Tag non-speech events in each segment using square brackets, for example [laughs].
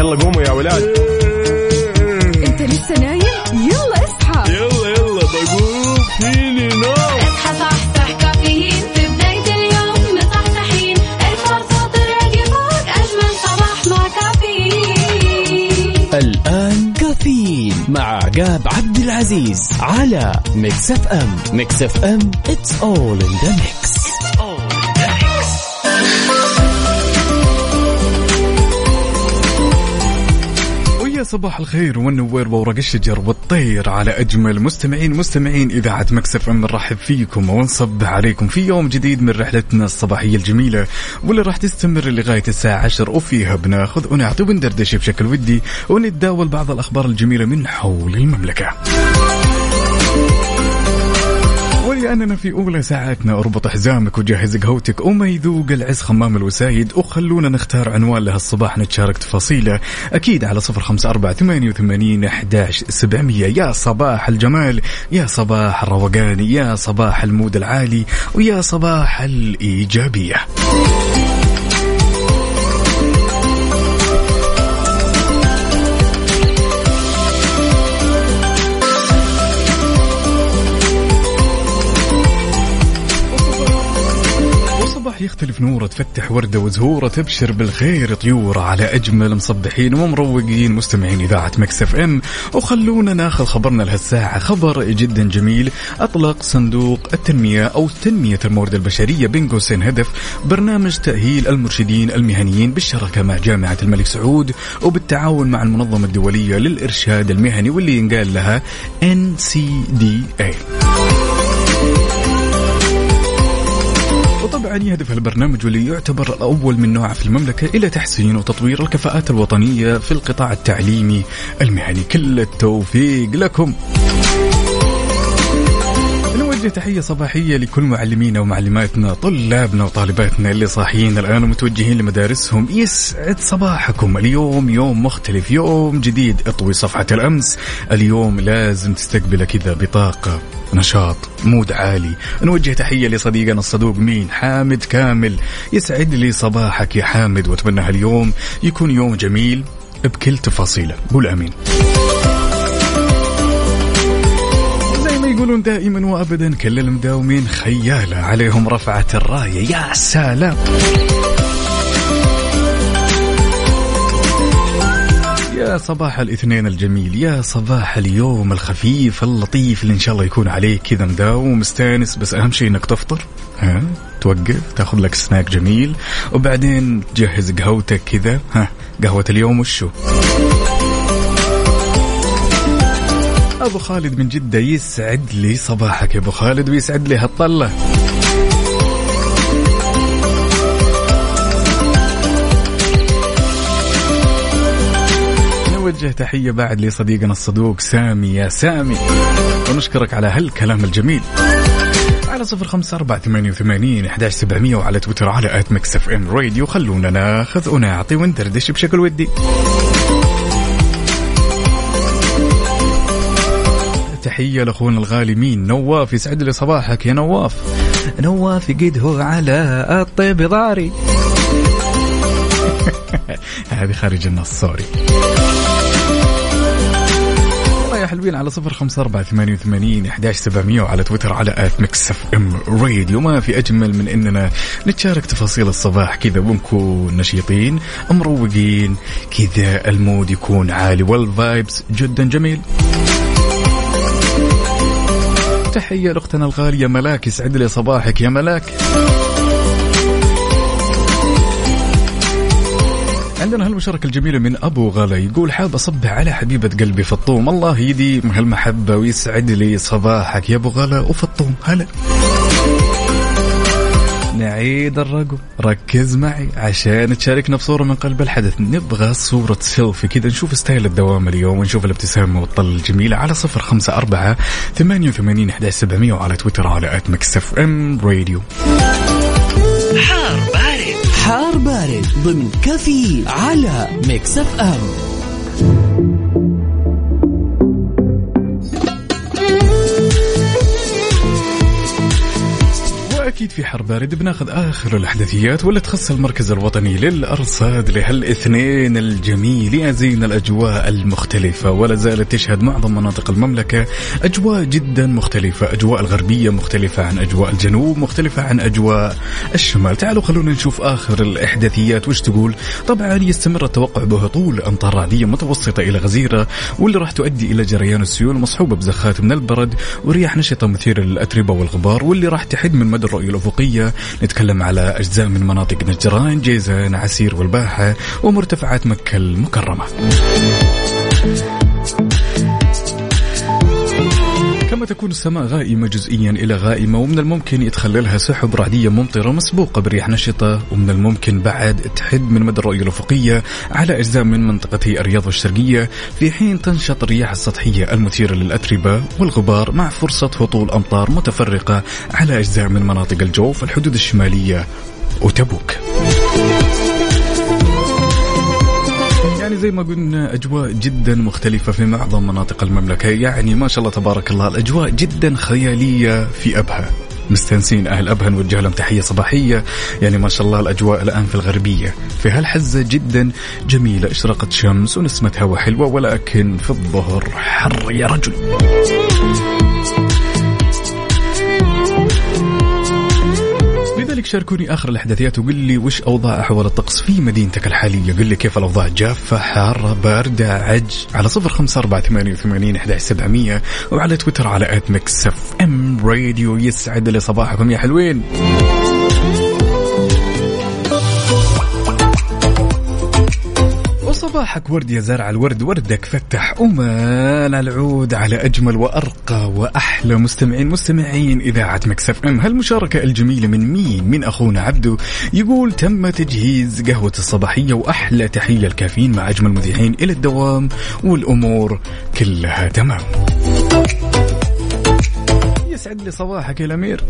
يلا قوموا يا ولاد. انت لسه نايم؟ يلا اصحى. يلا يلا بقوم. فيني نوم. اصحى صحصح كافيين. في بداية اليوم مصحصحين الفرصة تراك فوق أجمل صباح مع كافيين. الآن كافيين مع عقاب عبد العزيز على ميكس FM. ميكس FM it's all in the mix. صباح الخير والنوير وورق الشجر والطير على أجمل مستمعين مستمعين إذاعة ميكس FM نرحب فيكم ونصبح عليكم في يوم جديد من رحلتنا الصباحية الجميلة واللي راح تستمر لغاية الساعة 10 وفيها بناخذ ونعطي وندردش بشكل ودي ونتداول بعض الأخبار الجميلة من حول المملكة. ولأننا في أولى ساعاتنا. أربط حزامك وجهز قهوتك وما يذوق العز خمّام الوسايد. وخلونا نختار عنوان لهالصباح نتشارك تفاصيله أكيد على صفر خمسة أربعة ثمانية وثمانين أحداش سبعمية. يا صباح الجمال. يا صباح الروقان. يا صباح المود العالي. ويا صباح الإيجابية. يختلف نوره تفتح وردة وزهورة تبشر بالخير طيورة على أجمل مصبحين ومروقين. مستمعين إذاعة مكسف إم وخلونا ناخذ خبرنا لهالساعة. خبر جدا جميل. أطلق صندوق التنمية أو تنمية الموارد البشرية بين قوسين هدف برنامج تأهيل المرشدين المهنيين بالشراكة مع جامعة الملك سعود وبالتعاون مع المنظمة الدولية للإرشاد المهني واللي ينقال لها NCDA وطبعا يهدف البرنامج واللي يعتبر الأول من نوعه في المملكة إلى تحسين وتطوير الكفاءات الوطنية في القطاع التعليمي المهني. كل التوفيق لكم. نوجه تحية صباحية لكل معلمينا ومعلماتنا طلابنا وطالباتنا اللي صاحيين الآن ومتوجهين لمدارسهم. يسعد صباحكم. اليوم يوم مختلف يوم جديد. اطوي صفحة الأمس. اليوم لازم تستقبله كذا بطاقة نشاط مود عالي. نوجه تحية لصديقنا الصدوق مين؟ حامد كامل. يسعد لي صباحك يا حامد وأتمنى هاليوم يكون يوم جميل بكل تفاصيله. قول آمين. يقولون دائما وابدا كل المداومين خيالة عليهم رفعت الراية. يا سلام. يا صباح الاثنين الجميل. يا صباح اليوم الخفيف اللطيف اللي إن شاء الله يكون عليك. كذا مداوم ومستانس بس أهم شيء إنك تفطر. ها؟ توقف تأخذ لك سناك جميل. وبعدين تجهز قهوتك كذا. ها؟ قهوة اليوم وشو؟ أبو خالد من جدة يسعد لي صباحك يا أبو خالد ويسعد لي هالطلة. نوجه تحية بعد لصديقنا الصدوق سامي يا سامي. ونشكرك على هالكلام الجميل. على صفر خمسة أربعة ثمانية وثمانين أحداش سبعمية وعلى تويتر على at ميكس FM radio. خلونا ناخذ ونعطي وندردش بشكل ودي. تحية لأخونا الغالي مين؟ نواف يسعد لي صباحك يا نواف. نواف قده على الطيب ضاري. [laughs] هذه خارج النص sorry. يا حلوين على صفر خمسة أربعة ثمانية وثمانين أحداش سبعمية وعلى تويتر على at ميكس FM radio. ما في أجمل من إننا نتشارك تفاصيل الصباح كذا ونكون نشيطين مروقين كذا ال mood يكون عالي وال vibes جدا جميل. تحية لأختنا الغالية ملاك يسعد لي صباحك يا ملاك. عندنا هالمشاركة الجميلة من أبو غلا يقول حاب أصبح على حبيبة قلبي فطوم. الله يديم هالمحبة ويسعد لي صباحك يا أبو غلا وفطوم. هلا. نعيد الرقم. ركز معي عشان تشاركنا بصورة من قلب الحدث. نبغى صورة سيلفي كذا نشوف style الدوام اليوم ونشوف الابتسامة والطل الجميلة على صفر خمسة أربعة ثمانية وثمانين أحداش سبعمية وعلى تويتر على at ميكس FM radio حار بارد. حار بارد ضمن كفي على ميكس اف واكيد في حر بارد بناخذ آخر الإحداثيات واللي تخص المركز الوطني للأرصاد لهالاثنين الجميل يزين الأجواء المختلفة ولا زالت تشهد معظم مناطق المملكة أجواء جدا مختلفة، أجواء الغربية مختلفة عن أجواء الجنوب، مختلفة عن أجواء الشمال، تعالوا خلونا نشوف آخر الأحداثيات وش تقول؟ طبعا يستمر التوقع بهطول أمطار رعدية متوسطة إلى غزيرة واللي راح تؤدي إلى جريان السيول مصحوبة بزخات من البرد ورياح نشطة مثيرة للأتربة والغبار واللي راح تحد من مدى الرؤية الأفقية، نتكلم على أجزاء من مناطق نجران، جيزان، عسير والباحة ومرتفعات مكة المكرمة. تكون السماء غائمة جزئيا إلى غائمة ومن الممكن يتخللها سحب رعدية ممطرة مسبوقة برياح نشطة ومن الممكن بعد تحد من مدى الرؤية الأفقية على أجزاء من منطقتي الرياض والشرقية في حين تنشط الرياح السطحية المثيرة للأتربة والغبار مع فرصة هطول أمطار متفرقة على أجزاء من مناطق الجوف الحدود الشمالية وتبوك. زي ما قلنا أجواء جدا مختلفة في معظم مناطق المملكة. يعني ما شاء الله تبارك الله الأجواء جدا خيالية في أبها. مستانسين أهل أبها نوجه لهم تحية صباحية. يعني ما شاء الله الأجواء الآن في الغربية. في هالحزة جدا جميلة اشرقت شمس ونسمه هواء حلوة ولكن في الظهر حر يا رجل. شاركوني آخر الأحداثيات وقل لي وش أوضاع أحوال الطقس في مدينتك الحالية؟ قل لي كيف الأوضاع؟ جافة حارة باردة عج على صفر خمسة أربعة ثمانية وثمانين سبعمئه وعلى تويتر على at Mix FM Radio يسعد لي صباحكم يا حلوين. وصباحك ورد يا زارع الورد وردك فتح أمان العود على أجمل وأرقى وأحلى مستمعين مستمعين إذاعة Mix FM. هالمشاركة الجميلة من مين؟ من أخونا عبدو. يقول تم تجهيز قهوة الصباحية وأحلى تحية الكافيين مع أجمل مذيعين إلى الدوام والأمور كلها تمام. يسعد لي صباحك يا الأمير.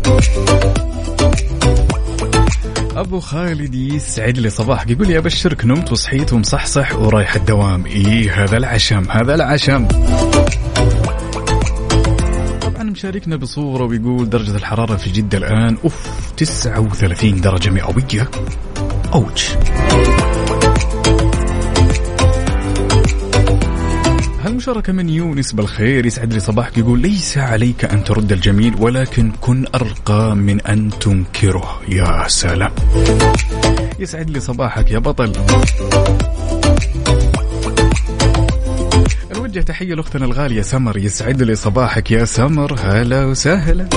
أبو خالد يسعد لي صباحك. يقول لي ابشرك نمت وصحيت ومصحصح ورايح الدوام. إيه هذا العشم هذا العشم. طبعا مشاركنا بصورة ويقول درجة الحرارة في جدة الآن أوف 39 درجة مئوية. أوج. هالمشاركة من يونس بالخير يسعد لي صباحك يقول ليس عليك أن ترد الجميل ولكن كن أرقى من أن تنكره. يا سلام. يسعد لي صباحك يا بطل. نوجه تحية لأختنا الغالية سمر يسعد لي صباحك يا سمر. هلا وسهلا.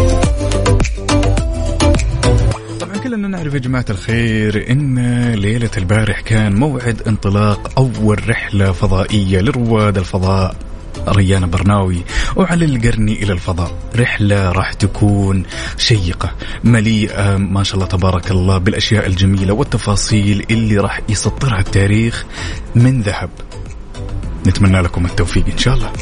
كلنا نعرف يا جماعة الخير إن ليلة البارح كان موعد انطلاق أول رحلة فضائية لرواد الفضاء ريان برناوي وعلي القرني إلى الفضاء. رحلة راح تكون شيقة مليئة ما شاء الله تبارك الله بالأشياء الجميلة والتفاصيل اللي راح يسطرها التاريخ من ذهب. نتمنى لكم التوفيق إن شاء الله.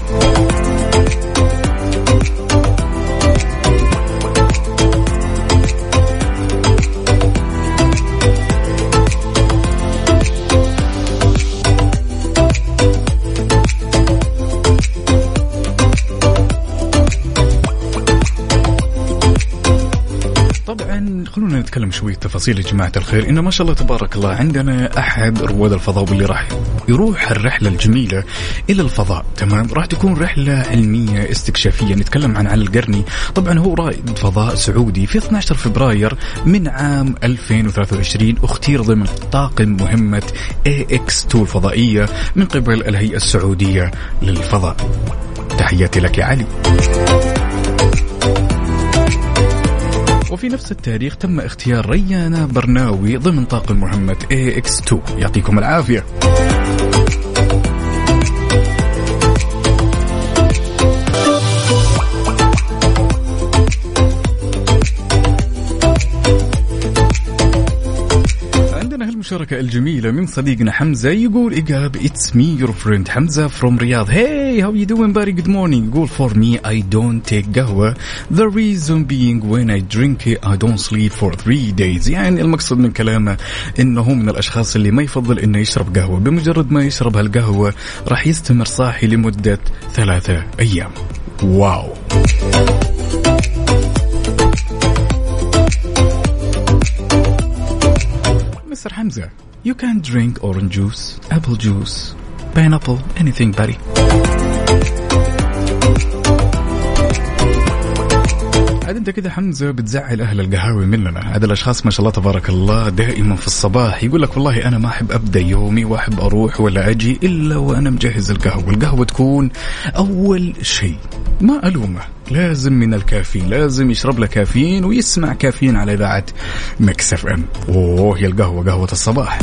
نتكلم شوي تفاصيل يا جماعة الخير. إن ما شاء الله تبارك الله عندنا أحد رواد الفضاء واللي راح يروح الرحلة الجميلة إلى الفضاء تمام؟ راح تكون رحلة علمية استكشافية. نتكلم عن علي القرني. طبعا هو رائد فضاء سعودي. في 12 فبراير من عام 2023 اختير ضمن طاقم مهمة AX2 الفضائية من قبل الهيئة السعودية للفضاء. تحياتي لك يا علي. وفي نفس التاريخ تم اختيار ريانا برناوي ضمن طاقم مهمة AX2 يعطيكم العافية. عندنا هالمشاركة الجميلة من صديقنا حمزة يقول إيجاب It's me your friend حمزة from رياض Hey how you doing buddy? Good morning. يقول for me I don't take قهوة. Reason being when I drink it I don't sleep for three days. يعني المقصد من كلامه إنه من الأشخاص اللي ما يفضل إنه يشرب قهوة. بمجرد ما يشرب هالقهوة راح يستمر صاحي لمدة ثلاثة أيام. واو Mr. Hamza. You can drink orange juice, apple juice, pineapple, anything, buddy. عاد انت كده حمزة بتزعل أهل القهاوي مننا. هذا الأشخاص ما شاء الله تبارك الله دائما في الصباح. يقول لك والله أنا ما أحب أبدأ يومي وأحب أروح ولا أجي إلا وأنا مجهز القهوة. القهوة تكون أول شيء. ما ألومه. لازم من الكافيين. لازم يشرب له كافيين ويسمع كافيين على إذاعة Mix FM. أوه هي القهوة قهوة الصباح.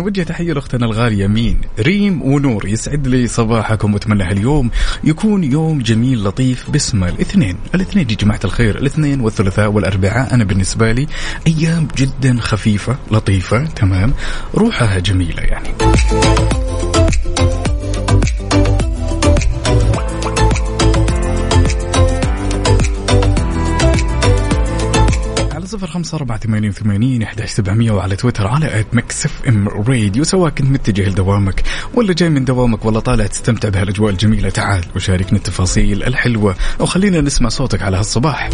نوجه تحية لأختنا الغالية مين؟ ريم ونور يسعد لي صباحكم وأتمنى هاليوم يكون يوم جميل لطيف باسم الاثنين. الاثنين يا جماعة الخير الاثنين والثلاثاء والأربعاء. أنا بالنسبة لي أيام جدا خفيفة لطيفة تمام روحها جميلة يعني. صفر خمسة أربعة ثمانين ثمانين إحدى سبعمية وعلى تويتر على at Mix FM Radio سواء كنت متجه لدوامك ولا جاي من دوامك ولا طالع تستمتع بهالأجواء الجميلة. تعال وشاركنا التفاصيل الحلوة أو خلينا نسمع صوتك على هالصباح.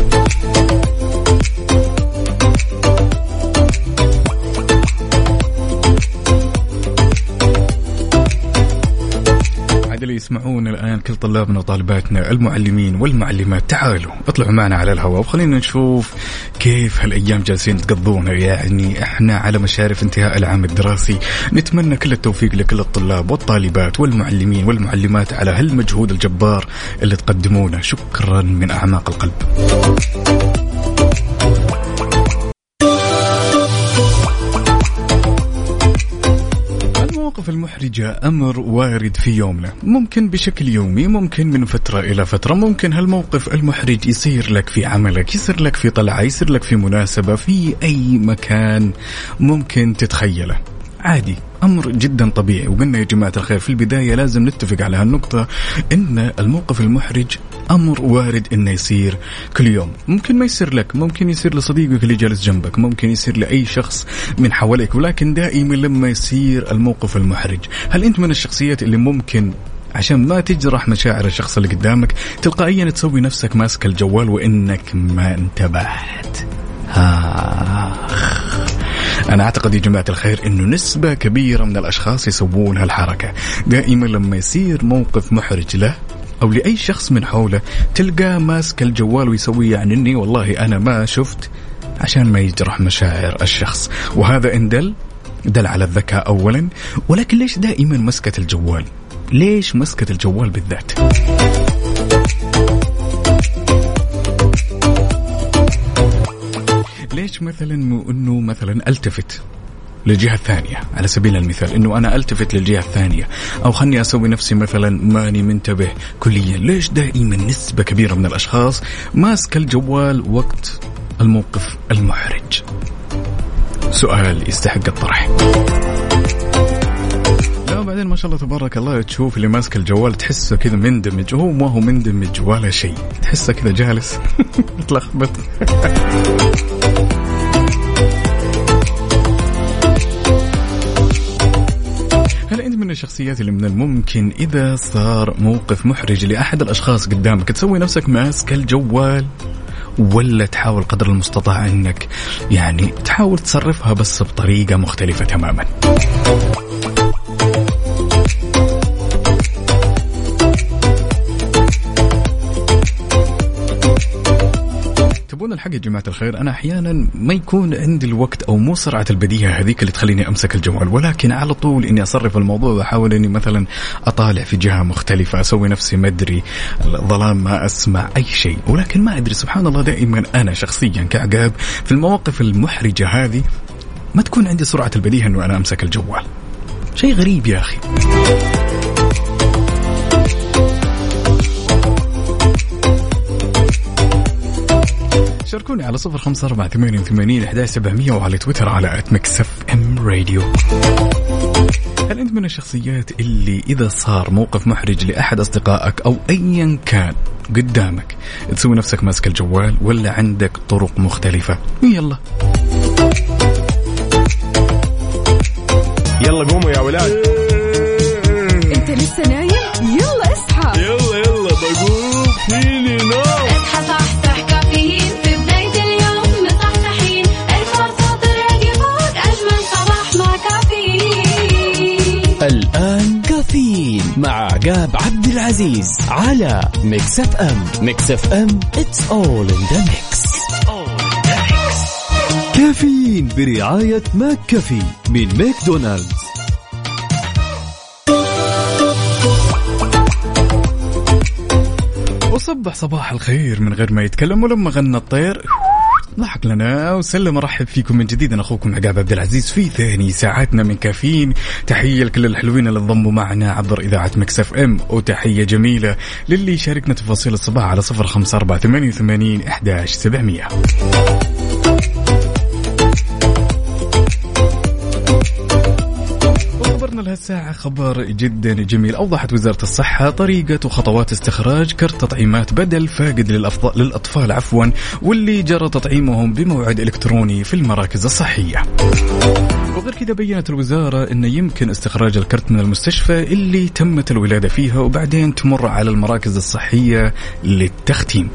اللي يسمعون الآن كل طلابنا وطالباتنا المعلمين والمعلمات تعالوا اطلعوا معنا على الهواء. وخلينا نشوف كيف هالأيام جالسين تقضونها. يعني إحنا على مشارف انتهاء العام الدراسي. نتمنى كل التوفيق لكل الطلاب والطالبات والمعلمين والمعلمات على هالمجهود الجبار اللي تقدمونه. شكرا من أعماق القلب. المواقف المحرجة أمر وارد في يومنا. ممكن بشكل يومي ممكن من فترة إلى فترة. ممكن هالموقف المحرج يصير لك في عملك يصير لك في طلعة يصير لك في مناسبة في أي مكان ممكن تتخيله. عادي أمر جدا طبيعي. وقلنا يا جماعة الخير في البداية لازم نتفق على هالنقطة إن الموقف المحرج أمر وارد إنه يصير كل يوم. ممكن ما يصير لك ممكن يصير لصديقك اللي جالس جنبك ممكن يصير لأي شخص من حواليك ولكن دائما لما يصير الموقف المحرج. هل أنت من الشخصيات اللي ممكن عشان ما تجرح مشاعر الشخص اللي قدامك تلقائيا تسوي نفسك ماسك الجوال وإنك ما انتبهت؟ آخ. أنا أعتقد يا جماعة الخير أنه نسبة كبيرة من الأشخاص يسوون هالحركة. دائما لما يصير موقف محرج له أو لأي شخص من حوله تلقاه ماسك الجوال ويسوي يعني أني والله أنا ما شفت عشان ما يجرح مشاعر الشخص. وهذا إن دل دل على الذكاء أولا. ولكن ليش دائما مسكة الجوال؟ ليش مسكة الجوال بالذات؟ ليش مثلا مو إنه مثلا ألتفت؟ للجهة الثانية. على سبيل المثال إنه أنا ألتفت للجهة الثانية أو خلني أسوي نفسي مثلا ماني منتبه كليا. ليش دائما نسبة كبيرة من الأشخاص ماسك الجوال وقت الموقف المحرج؟ سؤال يستحق الطرح. لا بعدين ما شاء الله تبارك الله تشوف اللي ماسك الجوال تحسه كذا مندمج. وهو ما هو مندمج ولا شيء. تحسه كذا جالس. [laughs] متلخبط من الشخصيات اللي من الممكن إذا صار موقف محرج لأحد الأشخاص قدامك. تسوي نفسك ماسك الجوال ولا تحاول قدر المستطاع إنك يعني تحاول تصرفها بس بطريقة مختلفة تماما. تبون الحق يا جماعة الخير أنا أحيانا ما يكون عندي الوقت أو مو سرعة البديهة هذيك اللي تخليني أمسك الجوال ولكن على طول إني أصرف الموضوع وأحاول إني مثلا أطالع في جهة مختلفة أسوي نفسي ما أدري ظلام ما أسمع أي شيء ولكن ما أدري سبحان الله دائما أنا شخصيا كعقاب في المواقف المحرجة هذه ما تكون عندي سرعة البديهة إنه أنا أمسك الجوال. شيء غريب يا أخي. شاركوني على صفر خمسة أربعة ثمانية وثمانين إحدى سبعمية وعلى تويتر على أت مكسف أم راديو. هل أنت من الشخصيات اللي إذا صار موقف محرج لأحد أصدقائك أو أيا كان قدامك تسوي نفسك ماسك الجوال ولا عندك طرق مختلفة؟ يلا. يلا قوموا يا ولاد. أنت لسه نايم؟ يلا. الآن كافيين مع عقاب عبد العزيز على Mix FM. Mix FM it's all in the mix. كافيين برعاية McCafé من ماكدونالدز. وصبح صباح الخير من غير ما يتكلم ولما غنى الطير. ضحك لنا وسلم ارحب فيكم من جديد. أنا أخوكم عقاب عبد العزيز في ثاني ساعاتنا من كافيين. تحية لكل الحلوين اللي انضموا معنا عبر إذاعة مكسف ام. وتحية جميلة للي يشاركنا تفاصيل الصباح على صفر خمسة أربعة ثمانية وثمانين إحداش سبعمئه لهالساعة خبر جدا جميل. أوضحت وزارة الصحة طريقة وخطوات استخراج كرت تطعيمات بدل فاقد للأطفال عفوا واللي جرى تطعيمهم بموعد إلكتروني في المراكز الصحية. وغير كذا بينت الوزارة أنه يمكن استخراج الكرت من المستشفى اللي تمت الولادة فيها وبعدين تمر على المراكز الصحية للتختيم.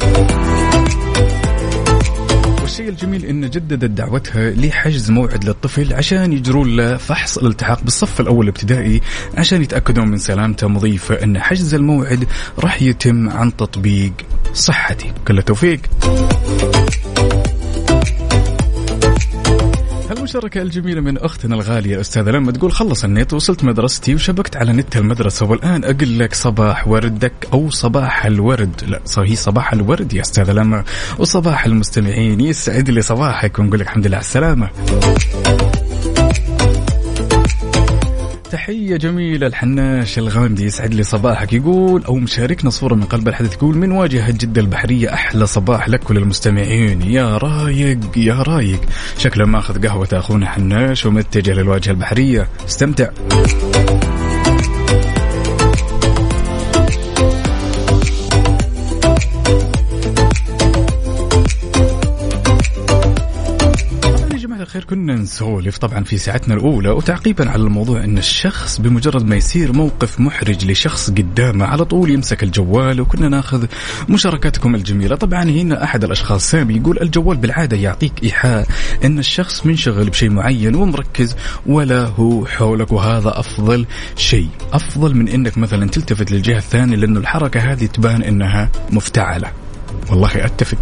والشيء الجميل إن جددت دعوتها لحجز موعد للطفل عشان يجرون له فحص الالتحاق بالصف الأول الابتدائي عشان يتأكدون من سلامته مضيفه إن حجز الموعد راح يتم عن تطبيق صحتي. كل التوفيق. المشاركة الجميلة من أختنا الغالية أستاذة لما تقول خلص النت وصلت مدرستي وشبكت على نت المدرسة والآن أقول لك صباح وردك أو صباح الورد. لا هي صباح الورد يا أستاذة لما وصباح المستمعين يسعد لي صباحك ونقول لك الحمد لله على السلامة. تحية جميلة الحناش الغامدي يسعد لي صباحك. يقول أو مشاركنا صورة من قلب الحدث يقول من واجهة جدة البحرية أحلى صباح لك وللمستمعين. يا رايق يا رايق. شكله ماخذ قهوة أخونا حناش ومتجه للواجهة البحرية. استمتع. الخير كنا نسولف طبعا في ساعتنا الأولى وتعقيبا على الموضوع أن الشخص بمجرد ما يصير موقف محرج لشخص قدامه على طول يمسك الجوال وكنا ناخذ مشاركاتكم الجميلة. طبعا هنا أحد الأشخاص سامي يقول الجوال بالعادة يعطيك إيحاء أن الشخص منشغل بشيء معين ومركز ولا هو حولك وهذا أفضل شيء. أفضل من أنك مثلا تلتفت للجهة الثانية لأنه الحركة هذه تبان أنها مفتعلة. والله أتفق.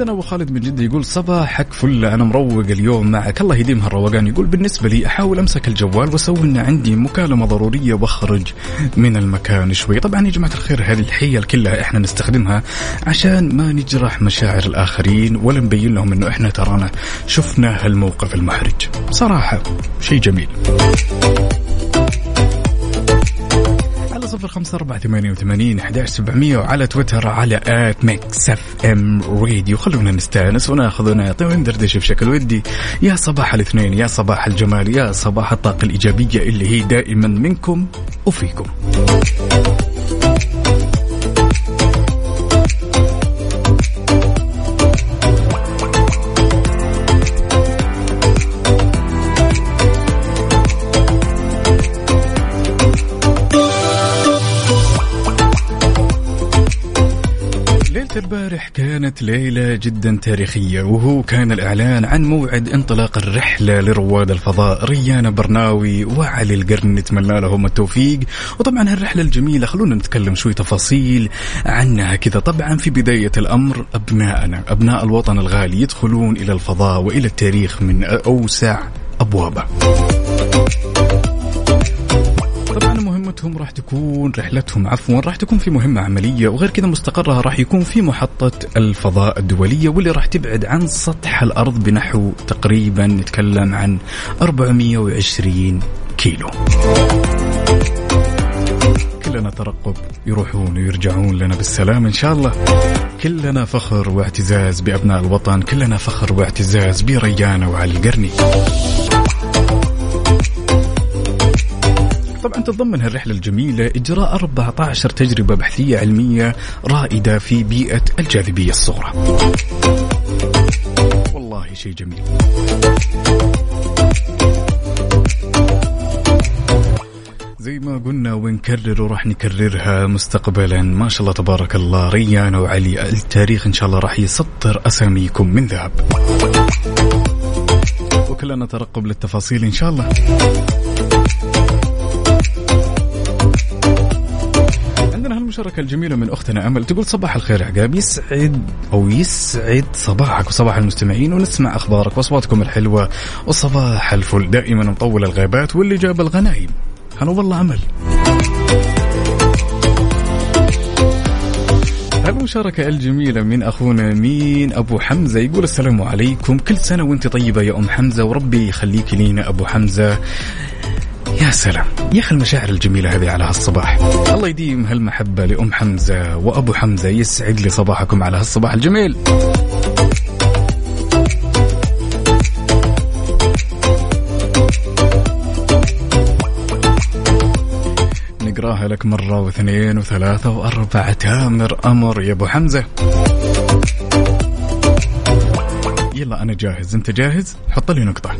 عندنا أبو خالد من جدة يقول صباحك فل أنا مروق اليوم معك. الله يديم هالروقان. يقول بالنسبة لي أحاول أمسك الجوال وأسوي إن عندي مكالمة ضرورية وأخرج من المكان شوي. طبعا يا جماعة الخير هذه الحيل كلها إحنا نستخدمها عشان ما نجرح مشاعر الآخرين ولا نبين لهم إنه إحنا ترانا شفنا هالموقف المحرج. صراحة شيء جميل. صفر خمسة أربعة ثمانية وثمانين أحداش سبعمية وعلى تويتر على at Mix FM Radio. خلونا نستأنس وناخذ ونعطي وندردش بشكل ودي. يا صباح الاثنين يا صباح الجمال يا صباح الطاقة الإيجابية اللي هي دائما منكم وفيكم. ليلة جدا تاريخية وهو كان الإعلان عن موعد انطلاق الرحلة لرواد الفضاء ريان برناوي وعلي القرن نتمنى لهم التوفيق. وطبعا هالرحلة الجميلة خلونا نتكلم شوي تفاصيل عنها كذا. طبعا في بداية الأمر أبنائنا أبناء الوطن الغالي يدخلون إلى الفضاء وإلى التاريخ من أوسع أبوابه. مهمتهم راح تكون رحلتهم عفوا راح تكون في مهمة عملية وغير كذا مستقرها راح يكون في محطة الفضاء الدولية واللي راح تبعد عن سطح الأرض بنحو تقريبا نتكلم عن 420 كيلو. كلنا ترقب يروحون ويرجعون لنا بالسلام إن شاء الله. كلنا فخر واعتزاز بأبناء الوطن كلنا فخر واعتزاز بريان وعلي القرني. طبعا تتضمن هالرحلة الجميلة إجراء 14 تجربة بحثية علمية رائدة في بيئة الجاذبية الصغرى. والله شيء جميل. زي ما قلنا ونكرر وراح نكررها مستقبلا. ما شاء الله تبارك الله ريان وعلي التاريخ إن شاء الله راح يسطر أساميكم من ذهب. وكلنا ترقب للتفاصيل إن شاء الله. عندنا هالمشاركة الجميلة من أختنا أمل. تقول صباح الخير عقاب. يسعد أو يسعد صباحك وصباح المستمعين ونسمع أخبارك وأصواتكم الحلوة وصباح الفل. دائما مطول الغيبات واللي جاب الغنايم هلا والله أمل. المشاركة الجميلة من أخونا مين؟ أبو حمزة يقول السلام عليكم. كل سنة وأنت طيبة يا أم حمزة وربي يخليك لينا أبو حمزة. يا سلام. يا أخي المشاعر الجميلة هذه على هالصباح. الله يديم هالمحبة لأم حمزة وأبو حمزة يسعد لي صباحكم على هالصباح الجميل. نقراها لك مرة واثنين وثلاثة وأربعة. تامر أمر يا أبو حمزة. يلا أنا جاهز. أنت جاهز؟ حط لي نقطة.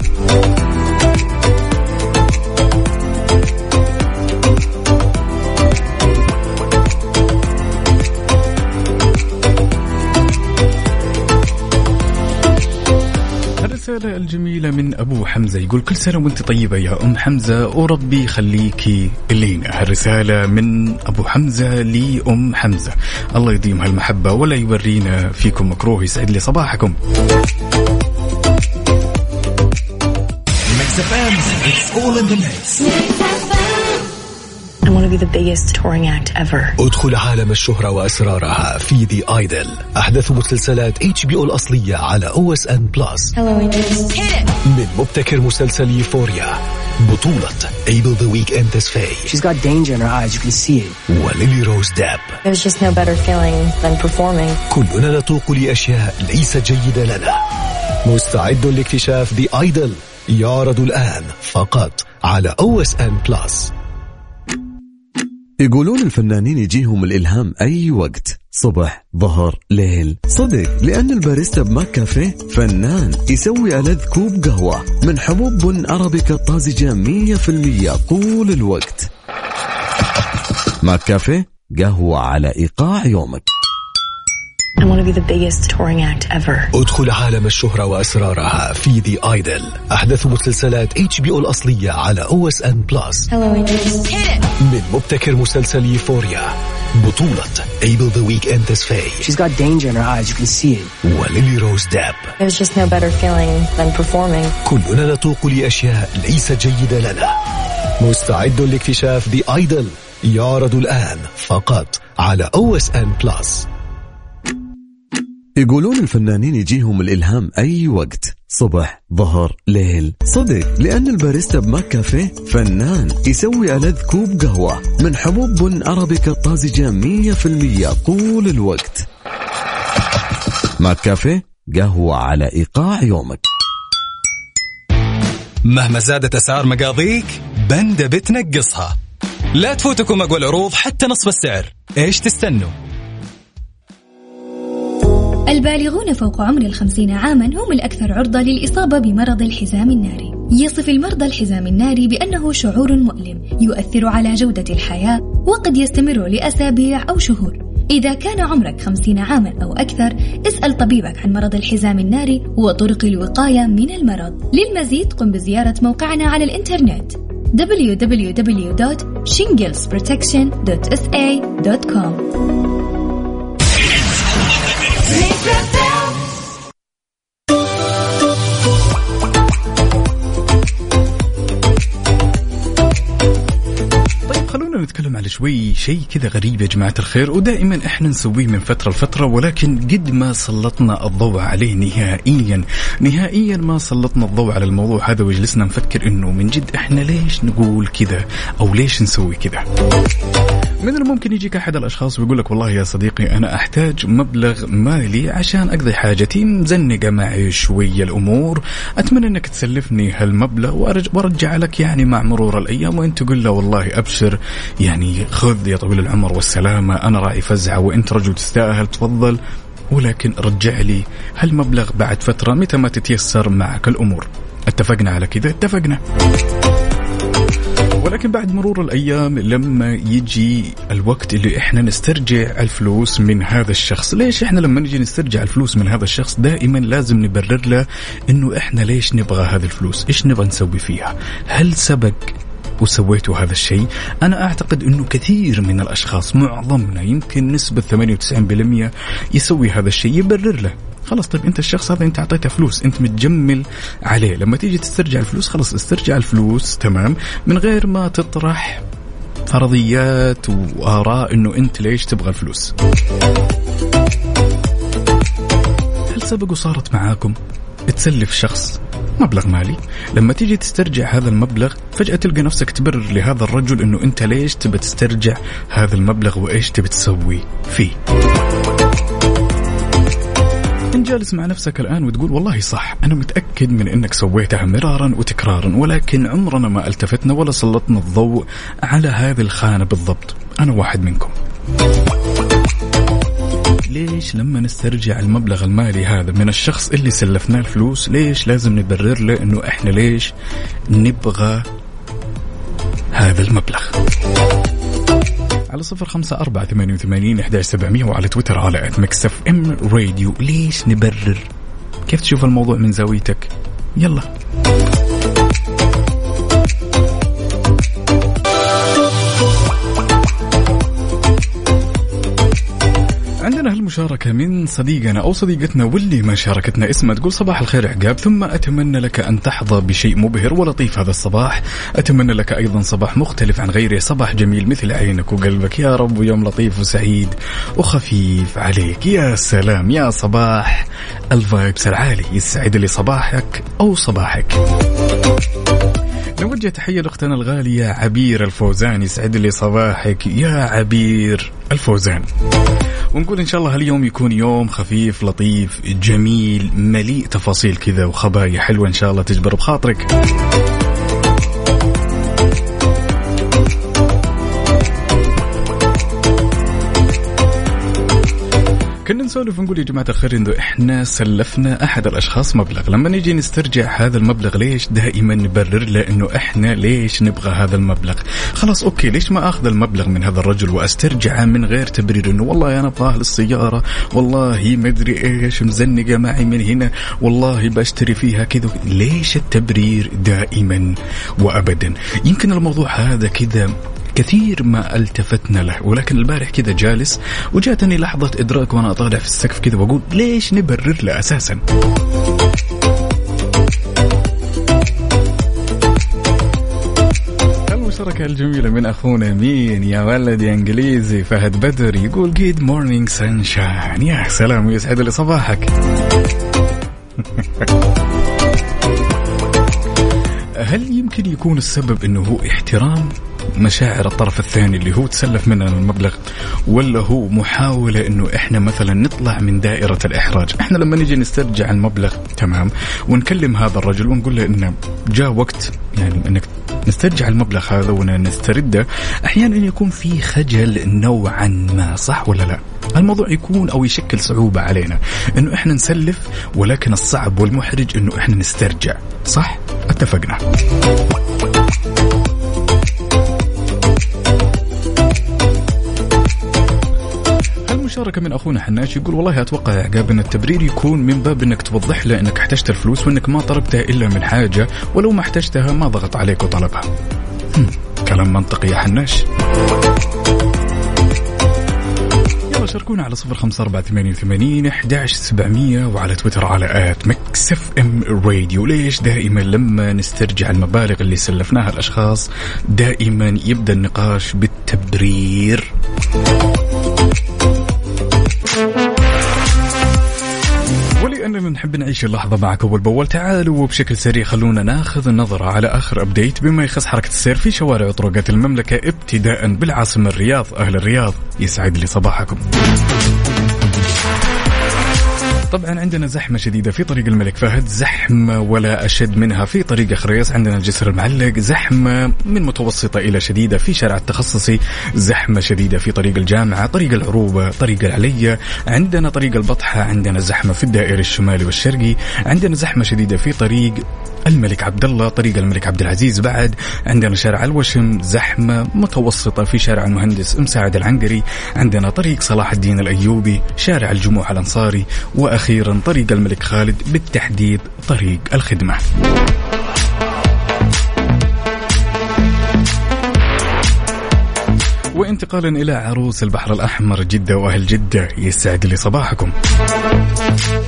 الرسالة الجميلة من أبو حمزة. يقول كل سنة وأنت طيبة يا أم حمزة وربي يخليكي لينا هالرسالة من أبو حمزة لأم حمزة. الله يديم هالمحبة ولا يورينا فيكم مكروه يسعد لي صباحكم. I want to be the ever. ادخل عالم الشهرة وأسرارها في ذا آيدل أحدث مسلسلات HBO الأصلية على OSN Plus من مبتكر مسلسل Euphoria بطولة Abel The Weeknd Tesfaye She's got danger in her eyes. You can see it. و Lily-Rose Depp. There's just no better feeling than performing. كلنا نتوق لأشياء ليست جيدة لنا. مستعد لاكتشاف The Idol يعرض الآن فقط على OSN Plus يقولون الفنانين يجيهم الإلهام أي وقت صبح ظهر ليل. صدق لأن الباريستا ب McCafé فنان يسوي ألذ كوب قهوة من حبوب بن أرابيكا الطازجة مية في المية طول الوقت. McCafé قهوة على إيقاع يومك. I want to be the biggest touring act ever. ادخل عالم الشهرة وأسرارها في The Idol أحدث مسلسلات HBO الأصلية على OSN Plus من مبتكر مسلسل Euphoria بطولة Abel The Weeknd Tesfaye She's got danger in her eyes. You can see it. و Lily-Rose Depp. There's just no better feeling than performing. كلنا نتوق لأشياء ليست جيدة لنا. مستعد لاكتشاف The Idol يعرض الآن فقط على OSN Plus يقولون الفنانين يجيهم الإلهام أي وقت صبح ظهر ليل. صدق لأن الباريستا بماك كافيه فنان يسوي ألذ كوب قهوة من حبوب بن أرابيكا الطازجة مية في المية طول الوقت. ماك كافيه قهوة على إيقاع يومك. مهما زادت أسعار مقاضيك بندا بتنقصها. لا تفوتكم أقوى العروض حتى نصف السعر. إيش تستنوا؟ البالغون فوق عمر الخمسين عاما هم الأكثر عرضة للإصابة بمرض الحزام الناري. يصف المرضى الحزام الناري بأنه شعور مؤلم يؤثر على جودة الحياة وقد يستمر لأسابيع أو شهور. إذا كان عمرك خمسين عاما أو أكثر اسأل طبيبك عن مرض الحزام الناري وطرق الوقاية من المرض. للمزيد قم بزيارة موقعنا على الإنترنت www.shinglesprotection.sa.com نتكلم على شوي شيء كذا غريب يا جماعة الخير ودائما إحنا نسويه من فترة لفترة ولكن قد ما سلطنا الضوء عليه نهائيا نهائيا ما سلطنا الضوء على الموضوع هذا وجلسنا نفكر إنه من جد إحنا ليش نقول كذا أو ليش نسوي كذا؟ من الممكن يجيك أحد الأشخاص ويقول لك والله يا صديقي أنا أحتاج مبلغ مالي عشان أقضي حاجتي مزنقة معي شوية الأمور أتمنى إنك تسلفني هالمبلغ وأرجع لك يعني مع مرور الأيام وانت تقول له والله أبشر يعني خذ يا طويل العمر والسلامة أنا راعي فزعه وإنت رجل تستاهل تفضل ولكن رجع لي هالمبلغ بعد فترة متى ما تتيسر معك الأمور. اتفقنا على كذا اتفقنا. ولكن بعد مرور الأيام لما يجي الوقت اللي إحنا نسترجع الفلوس من هذا الشخص. ليش إحنا لما نجي نسترجع الفلوس من هذا الشخص دائما لازم نبرر له إنه إحنا ليش نبغى هذه الفلوس؟ إيش نبغى نسوي فيها؟ هل سبق وسويتوا هذا الشيء؟ أنا أعتقد أنه كثير من الأشخاص معظمنا يمكن نسبة 98% يسوي هذا الشيء يبرر له. خلاص طيب أنت الشخص هذا أنت أعطيته فلوس أنت متجمل عليه. لما تيجي تسترجع الفلوس خلاص استرجع الفلوس تمام؟ من غير ما تطرح فرضيات وآراء إنه أنت ليش تبغى الفلوس. هل سبق وصارت معاكم تسلف شخص مبلغ مالي؟ لما تيجي تسترجع هذا المبلغ فجأة تلقى نفسك تبرر لهذا الرجل إنه أنت ليش تبى تسترجع هذا المبلغ وإيش تبي تسوي فيه. انت جالس مع نفسك الآن وتقول والله صح أنا متأكد من إنك سويتها مرارا وتكرارا ولكن عمرنا ما ألتفتنا ولا سلطنا الضوء على هذه الخانة بالضبط. أنا واحد منكم. ليش لما نسترجع المبلغ المالي هذا من الشخص اللي سلفناه الفلوس ليش لازم نبرر له إنه إحنا ليش نبغى هذا المبلغ؟ على صفر خمسة أربعة ثمانية وثمانين إحدى سبعمية وعلى تويتر على at Mix FM Radio ليش نبرر؟ كيف تشوف الموضوع من زاويتك؟ يلا. عندنا هالمشاركة من صديقنا أو صديقتنا واللي ما شاركتنا اسمها تقول صباح الخير عقاب ثم أتمنى لك أن تحظى بشيء مبهر ولطيف هذا الصباح. أتمنى لك أيضا صباح مختلف عن غيره صباح جميل مثل عينك وقلبك. يا رب ويوم لطيف وسعيد وخفيف عليك. يا سلام يا صباح. الفايبس العالي يسعد لي صباحك أو صباحك. نوجه تحية لأختنا الغالية عبير الفوزان يسعد لي صباحك يا عبير الفوزان. ونقول إن شاء الله هاليوم يكون يوم خفيف لطيف جميل مليء تفاصيل كذا وخبايا حلوة إن شاء الله تجبر بخاطرك. كنا نسولف ونقول يا جماعة الخير إنه إحنا سلفنا أحد الأشخاص مبلغ. لما نجي نسترجع هذا المبلغ ليش دائما نبرر له إنه إحنا ليش نبغى هذا المبلغ؟ خلاص أوكي ليش ما أخذ المبلغ من هذا الرجل وأسترجعه من غير تبرير إنه والله أنا ابغاه للسيارة والله ما أدري إيش مزنقة معي من هنا والله بشتري فيها كذا. ليش التبرير دائما وابدا؟ يمكن الموضوع هذا كذا كثير ما التفتنا له ولكن البارح كذا جالس وجاتني لحظة إدراك وأنا أطالع في السقف كذا وأقول ليش نبرر له أساسا؟ المشاركة الجميلة من أخونا مين؟ يا ولد يا إنجليزي فهد بدر يقول good morning sunshine يا سلام ويسعد لي صباحك. [laughs] هل يمكن يكون السبب إنه هو احترام؟ مشاعر الطرف الثاني اللي هو تسلف مننا المبلغ ولا هو محاولة إنه إحنا مثلا نطلع من دائرة الإحراج. إحنا لما نجي نسترجع المبلغ تمام ونكلم هذا الرجل ونقول له إنه جاء وقت يعني إنك نسترجع المبلغ هذا ونسترده أحيانا يكون في خجل نوعا ما صح ولا لا؟ الموضوع يكون أو يشكل صعوبة علينا إنه إحنا نسلف ولكن الصعب والمحرج إنه إحنا نسترجع صح؟ اتفقنا. مشاركة من أخونا حناش يقول والله أتوقع يا عقاب أن التبرير يكون من باب أنك توضح له أنك احتجت الفلوس وأنك ما طلبتها إلا من حاجة ولو ما احتجتها ما ضغط عليك وطلبها. كلام منطقي يا حناش. يلا شاركونا على صفر خمسة أربعة ثمانية وثمانين أحداش سبعمية وعلى تويتر على at Mix FM Radio. ليش دائما لما نسترجع المبالغ اللي سلفناها الأشخاص دائما يبدأ النقاش بالتبرير. ولأننا نحب نعيش اللحظة معك أول بأول تعالوا وبشكل سريع خلونا ناخذ نظرة على آخر أبديت بما يخص حركة السير في شوارع وطرقات المملكة ابتداء بالعاصمة الرياض أهل الرياض. يسعد لي صباحكم. طبعا عندنا زحمة شديدة في طريق الملك فهد زحمة ولا أشد منها في طريق خريص. عندنا الجسر المعلق زحمة من متوسطة إلى شديدة في شارع التخصصي زحمة شديدة في طريق الجامعة طريق العروبة طريق العلية عندنا طريق البطحة عندنا زحمة في الدائري الشمالي والشرقي. عندنا زحمة شديدة في طريق الملك عبد الله طريق الملك عبد العزيز بعد عندنا شارع الوشم زحمة متوسطة في شارع المهندس مساعد العنقري عندنا طريق صلاح الدين الأيوبي شارع الجموع الأنصاري وأخيرا طريق الملك خالد بالتحديد طريق الخدمة. وانتقالا إلى عروس البحر الأحمر جدة وأهل جدة يسعد لي صباحكم.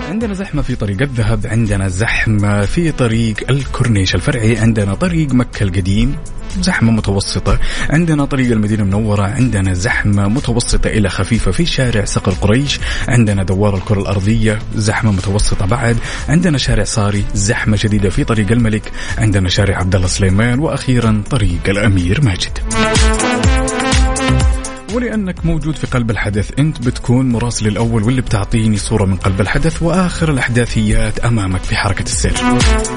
عندنا زحمة في طريق الذهب عندنا زحمة في طريق الكورنيش الفرعي عندنا طريق مكة القديم زحمة متوسطة عندنا طريق المدينة المنورة عندنا زحمة متوسطة إلى خفيفة في شارع صقر قريش عندنا دوار الكرة الأرضية زحمة متوسطة بعد عندنا شارع صاري زحمة شديدة في طريق الملك عندنا شارع عبد الله سليمان وأخيرا طريق الأمير ماجد. ولأنك موجود في قلب الحدث أنت بتكون مراسل الأول واللي بتعطيني صورة من قلب الحدث وآخر الإحداثيات أمامك في حركة السير.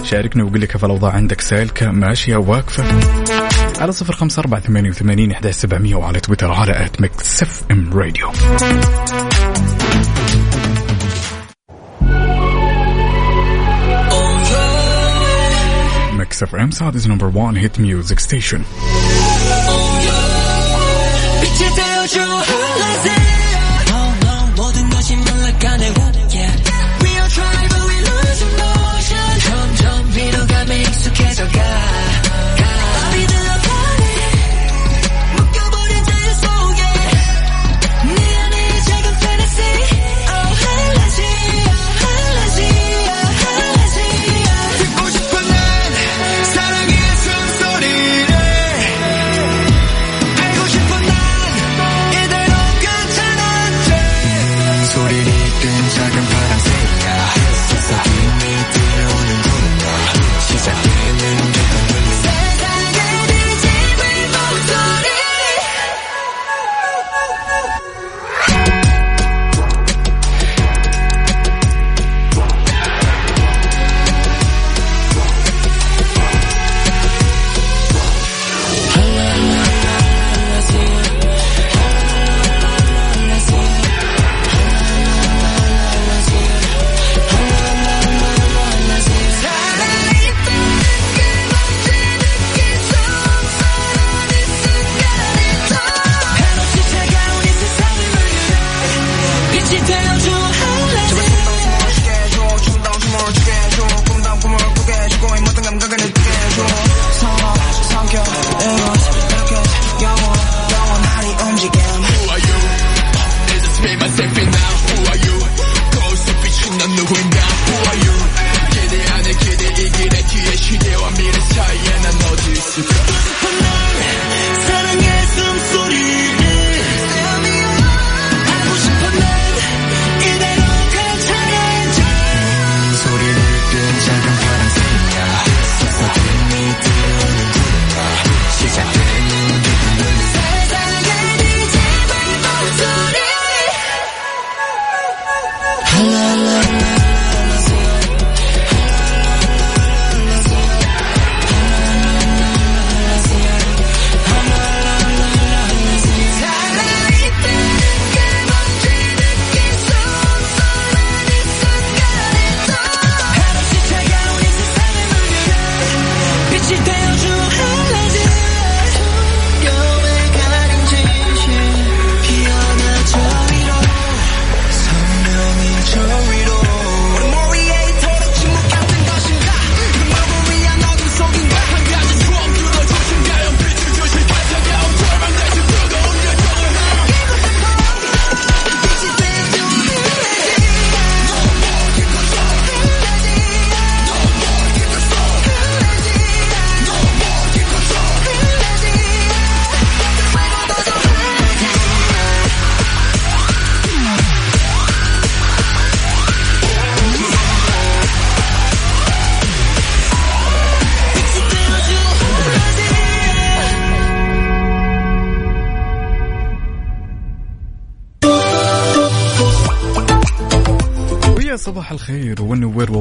شاركنا وقل لي كيف الأوضاع عندك سالكة ماشية واقفة؟ على صفر خمسة أربعة ثمانية وثمانين إحدى سبعمية وعلى تويتر على at Mix FM Radio. Mix FM Saudi's number 1 hit music station.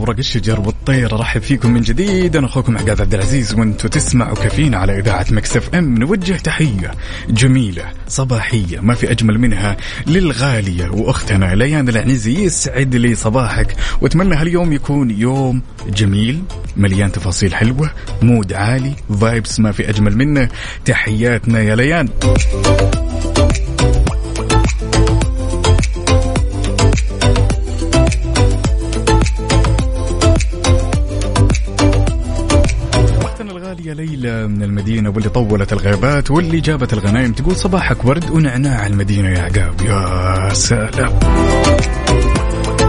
وورق الشجر والطير ارحب فيكم من جديد. أنا أخوكم عقاد عبد العزيز وأنتم تسمعوا كافيين على إذاعة Mix FM. نوجه تحية جميلة صباحية ما في أجمل منها للغالية وأختنا ليان العنزي. يسعد لي صباحك وأتمنى هاليوم يكون يوم جميل مليان تفاصيل حلوة mood عالي vibes ما في أجمل منه. تحياتنا يا ليان. واللي طولت الغيبات واللي جابت الغنايم تقول صباحك ورد ونعناع المدينة يا عقاب. يا سلام.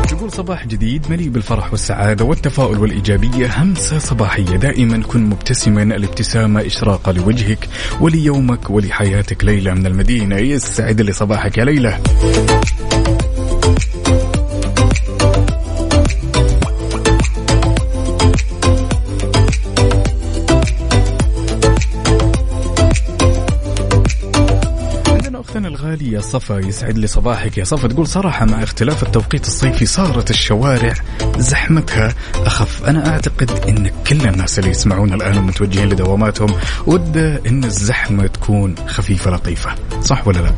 تقول صباح جديد مليء بالفرح والسعادة والتفاؤل والإيجابية. همسة صباحية. دائما كن مبتسما. الابتسامة إشراقة لوجهك وليومك ولحياتك ليلى من المدينة. يسعد لي صباحك يا ليلى. الغاليه صفا يسعد لي صباحك يا صفا. تقول صراحة مع اختلاف التوقيت الصيفي صارت الشوارع زحمتها. أخف. أنا أعتقد إن كل الناس اللي يسمعون الآن ومتوجهين لدواماتهم وده إن الزحمة تكون خفيفة لطيفة. صح ولا لا؟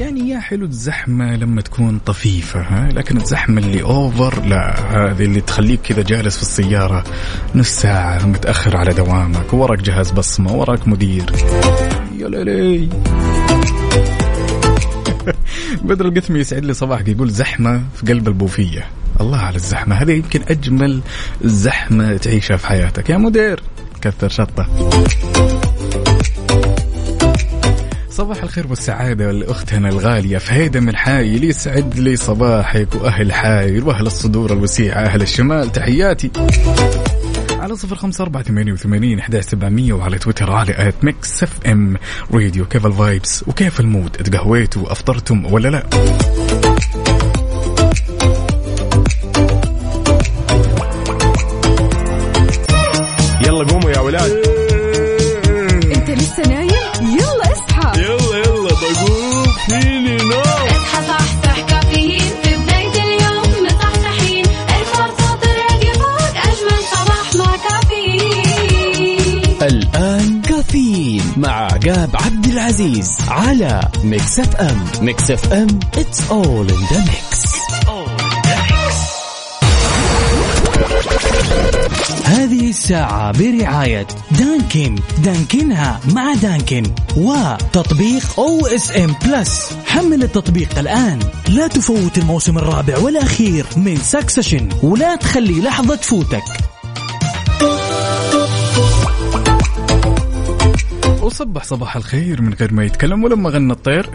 يعني يا حلو الزحمة لما تكون طفيفة ها؟ لكن الزحمة اللي أوفر لا. هذه اللي تخليك كذا جالس في السيارة نص ساعة متأخر على دوامك وراك جهاز بصمة وراك مدير. يا ليلي. [laughs] بدر القثمي يسعد لي صباحك يقول زحمة في قلب البوفية. الله على الزحمة. هذه يمكن أجمل زحمة تعيشها في حياتك. يا مدير كثر شطة. صباح الخير والسعادة لأختنا الغالية فهيدة من حايل يسعد لي صباحك وأهل حايل وأهل الصدور الوسيعة أهل الشمال. تحياتي. على صفر خمسة أربعة ثمانية وثمانين أحداش سبعمية وعلى تويتر على at Mix FM Radio. كيف ال vibes وكيف ال mood؟ تقهويتوا أفطرتم ولا لا؟ يلا قوموا يا ولاد. على Mix FM Mix FM it's all in the mix. هذه الساعة برعاية Dunkin. دانكنها مع Dunkin. وتطبيق OSN Plus حمل التطبيق الآن. لا تفوت الموسم الرابع والأخير من Succession ولا تخلي لحظة تفوتك. وصبح. صباح الخير من غير ما يتكلم ولما غنى الطير.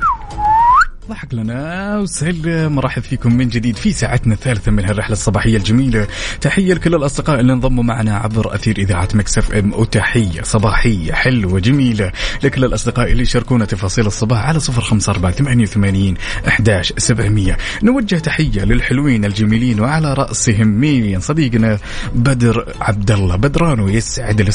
ضحك لنا وسلم مرحب فيكم من جديد في ساعتنا الثالثة من هالرحلة الصباحية الجميلة. تحية لكل الأصدقاء اللي انضموا معنا عبر أثير إذاعة مكسف إم. وتحية صباحية حلوة جميلة لكل الأصدقاء اللي يشاركونا تفاصيل الصباح على صفر خمسة أربعة ثمانية وثمانين أحداش سبعمية. نوجه تحية للحلوين الجميلين وعلى رأسهم مين صديقنا بدر عبد الله بدرانو يسعد لي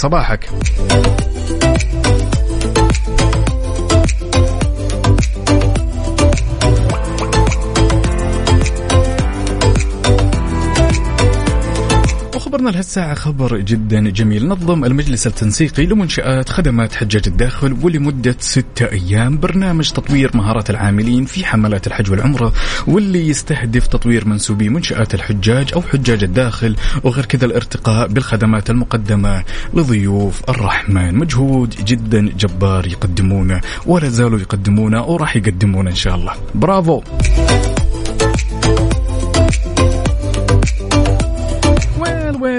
وخبرنا لهالساعة خبر جدا جميل. نظم المجلس التنسيقي لمنشآت خدمات حجاج الداخل ولمدة ستة أيام برنامج تطوير مهارات العاملين في حملات الحج والعمرة واللي يستهدف تطوير منسوبي منشآت الحجاج أو حجاج الداخل وغير كذا الارتقاء بالخدمات المقدمة لضيوف الرحمن. مجهود جدا جبار يقدمونه ولا زالوا يقدمونه وراح يقدمونه إن شاء الله. برافو!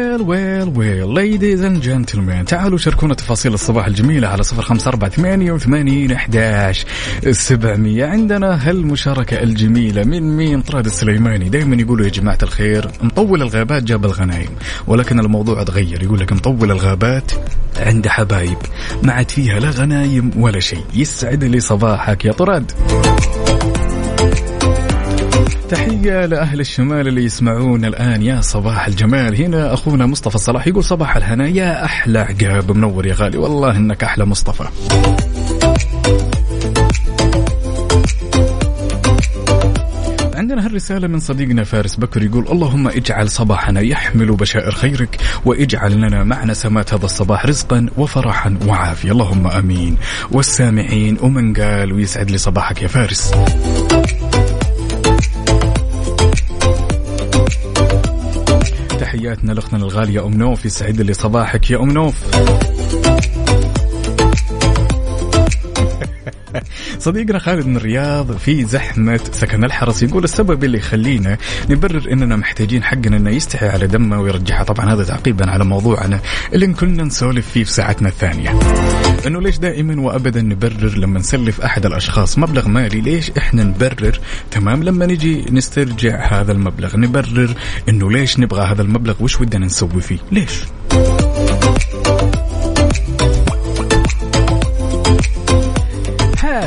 well well well ladies and gentlemen تعالوا شاركونا تفاصيل الصباح الجميلة على صفر خمسة أربعة ثمانية وثمانين أحداش سبعمية. عندنا هالمشاركة الجميلة من مين؟ طراد السليماني. دائما يقولوا يا جماعة الخير مطول الغابات جاب الغنايم ولكن الموضوع تغير. يقول لك مطول الغابات عند حبايب ما عاد فيها لا غنايم ولا شيء. يسعد لي صباحك يا طراد. تحية لأهل الشمال اللي يسمعون الآن. يا صباح الجمال. هنا أخونا مصطفى صلاح يقول صباح الهنا. يا أحلى عقاب منور يا غالي. والله إنك أحلى مصطفى. عندنا هالرسالة من صديقنا فارس بكر يقول اللهم اجعل صباحنا يحمل بشائر خيرك واجعل لنا مع نسمات هذا الصباح رزقا وفرحا وعافية. اللهم آمين. والسامعين ومن قال ويسعد لي صباحك يا فارس. تحياتنا لأختنا الغالية أم نوف يسعد لي صباحك يا أم نوف. [laughs] صديقنا خالد من الرياض في زحمة سكن الحرس يقول السبب اللي يخلينا نبرر إننا محتاجين حقنا إنه يستحي على دمه ويرجعها طبعا هذا تعقيبا على موضوعنا اللي كنا نسولف فيه في ساعتنا الثانية. إنه ليش دائما وابدا نبرر لما نسلف أحد الأشخاص مبلغ مالي؟ ليش إحنا نبرر؟ تمام لما نجي نسترجع هذا المبلغ نبرر إنه ليش نبغى هذا المبلغ؟ وش ودنا نسوي فيه؟ ليش؟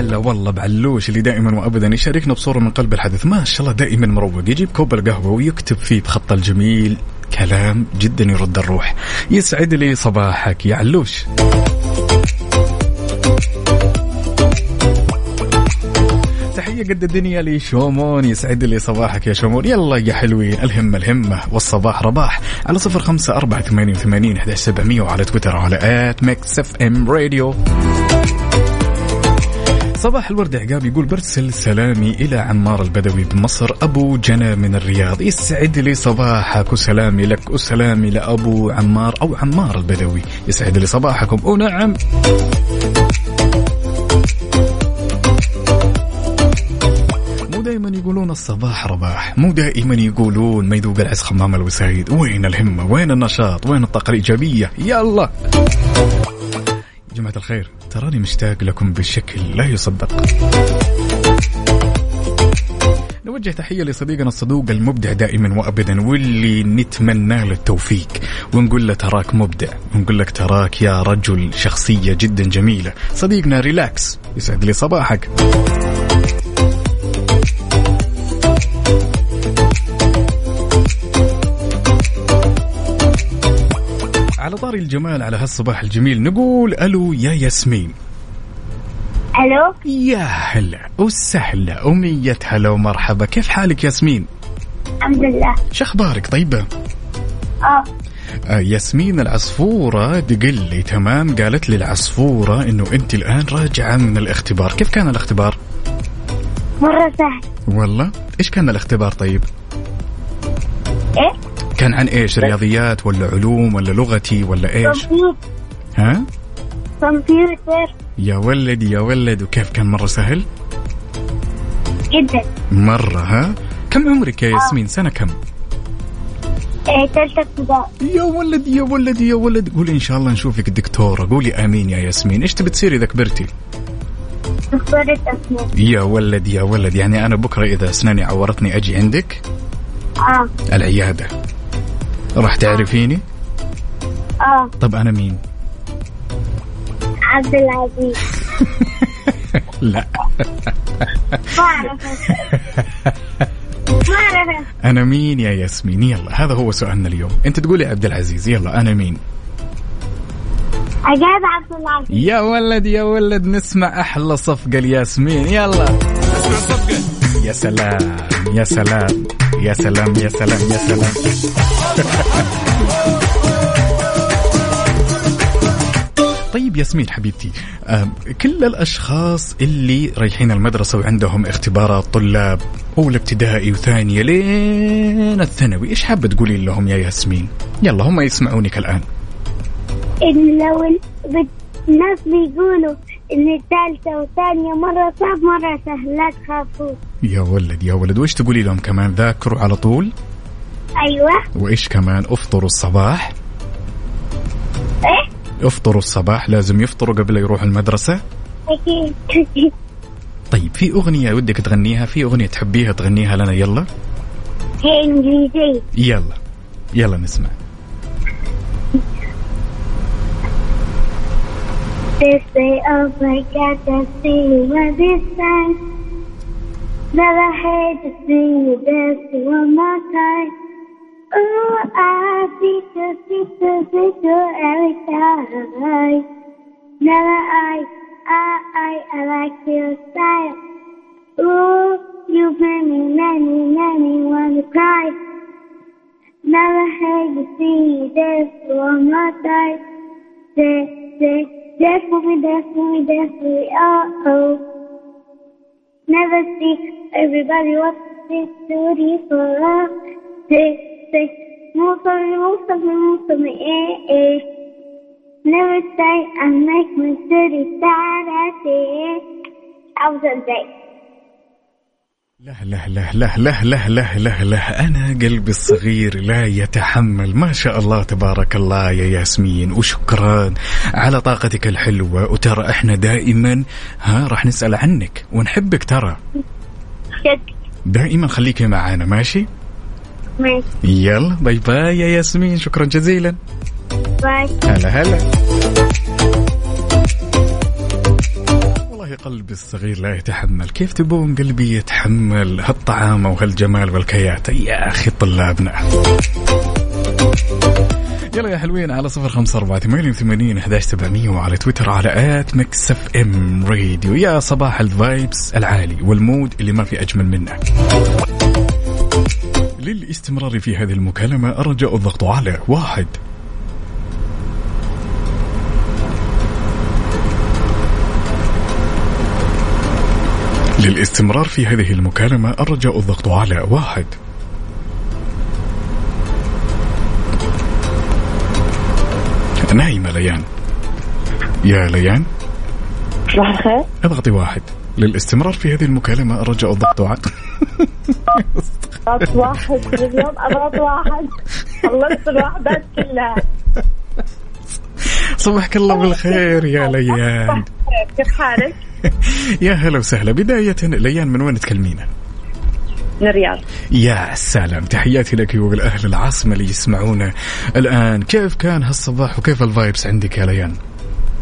هلا والله بعلوش اللي دائما وابدا يشاركنا بصورة من قلب الحدث. ما شاء الله دائما مروق. يجيب كوب القهوه ويكتب فيه بخط الجميل. كلام جدا يرد الروح. يسعد لي صباحك يا علوش. تحية قد الدنيا لي شومون. يسعد لي صباحك يا شومون. يلا يا حلوين الهمة الهمة. والصباح رباح. على صفر خمسة أربعة ثمانية وثمانين وعلى تويتر وعلى at Mix FM Radio. صباح الورد عقاب يقول برسل سلامي إلى عمار البدوي بمصر أبو جنى من الرياض. يسعد لي صباحك وسلامي لك وسلامي لأبو عمار أو عمار البدوي. يسعد لي صباحكم. ونعم دائما يقولون الصباح رباح مو دائما يقولون ما يذوق العز خمام الوسايد. وين الهمة؟ وين النشاط؟ وين الطاقة الإيجابية؟ يلا جماعة الخير تراني مشتاق لكم بشكل لا يصدق نوجه تحية لصديقنا الصدوق المبدع دائما وأبدا واللي نتمنى له التوفيق. ونقول له تراك مبدع ونقول لك تراك يا رجل شخصية جدا جميلة. صديقنا Relax يسعد لي صباحك. على طاري الجمال على هالصباح الجميل نقول ألو يا ياسمين. ألو؟ يا هلا وسهلا ومية هلا ومرحبا كيف حالك ياسمين؟ الحمد لله. شو أخبارك؟ طيبة؟ آه. آه ياسمين العصفورة تقول لي تمام؟ قالت لي العصفورة إنه أنت الآن راجعة من الاختبار كيف كان الاختبار؟ مرة سهل. والله؟ إيش كان الاختبار طيب؟ إيه؟ كان عن إيش؟ رياضيات ولا علوم ولا لغتي ولا إيش؟ ها؟ كمبيوتر يا ولد يا ولد وكيف كان مرة سهل؟ جدا. مرة ها؟ كم عمرك يا ياسمين؟ سنة كم؟ تالتة ابتدائي. يا ولد يا ولد يا ولد. قولي إن شاء الله نشوفك دكتورة. قولي آمين يا ياسمين. إيش تبي تصيري إذا كبرتي؟ دكتورة أسنان. يا ولد يا ولد. يعني أنا بكرة إذا أسناني عورتني أجي عندك؟ آه. العيادة. راح تعرفيني؟ آه. طب أنا مين؟ عبد العزيز. [laughs] لا. ما أعرفه. ما أنا مين يا ياسمين؟ يلا هذا هو سؤالنا اليوم. أنت تقولي عبد العزيز يلا أنا مين؟ عجاب عبد العزيز. يا ولد يا ولد نسمع أحلى صفقة الياسمين يلا. يا سلام يا سلام يا سلام يا سلام يا سلام. [laughs] طيب ياسمين حبيبتي كل الأشخاص اللي رايحين المدرسة وعندهم اختبارات طلاب اولى ابتدائي وثانية لين الثانوي إيش حابة تقولي لهم يا ياسمين؟ يلا هم يسمعونك الآن. إن لو الناس بيقولوا إن الثالثة والثانية مرة صعب مرة سهل لا تخافوا. يا ولد يا ولد وإيش تقولي لهم كمان؟ ذاكروا على طول؟ أيوه. وإيش كمان؟ افطروا الصباح؟ إيه؟ افطروا الصباح لازم يفطروا قبل يروحوا المدرسة؟ طيب في أغنية ودك تغنيها في أغنية تحبيها تغنيها لنا يلا؟ هي يلا يلا نسمع. They say, oh my God, see you at this time. Never hate to see you dance one more time. Oh, I to to see to every time. Never I, I, I, I like your style. Ooh, You made me, made me, made me wanna cry. Never had to see this one more time. Say, say, dance for me, dance for me, dance for me, oh, oh. Never see everybody wants to see for love. Say, me, move for me, eh, eh. Say I make my city end. I was day. لا لا لا لا لا لا لا لا لا أنا قلبي الصغير لا يتحمل ما شاء الله تبارك الله يا ياسمين وشكرا على طاقتك الحلوة وترى إحنا دائما ها راح نسأل عنك ونحبك ترى دائما خليكي معانا ماشي ماشي يلا باي باي يا ياسمين شكرا جزيلا. باي. هلا هلا. والله قلبي الصغير لا يتحمل. كيف تبون قلبي يتحمل؟ هالطعامة وهالجمال والكياتة. يا أخي طلابنا. يلا يا حلوين على صفر خمسة أربعة ثمانية وثمانين أحداش سبعمية وعلى تويتر على at Mix FM Radio. يا صباح ال vibes العالي وال mood اللي ما في أجمل منه. للاستمرار في هذه المكالمة الرجاء الضغط على واحد. للاستمرار في هذه المكالمة الرجاء الضغط على واحد. نايمة ليان. يا ليان. صباح الخير. أضغطي واحد. للاستمرار في هذه المكالمة. الرجاء الضغط على اضغط واحد اليوم اضغط واحد. خلصت الوحدات كلها. صبحك الله بالخير يا ليان. كيف حالك؟ [laughs] يا هلا وسهلا. بداية ليان من وين تكلمينا؟ من الرياض. يا سلام. تحياتي لك ولأهل العاصمة اللي يسمعونا الآن. كيف كان هالصباح وكيف ال vibes عندك يا ليان؟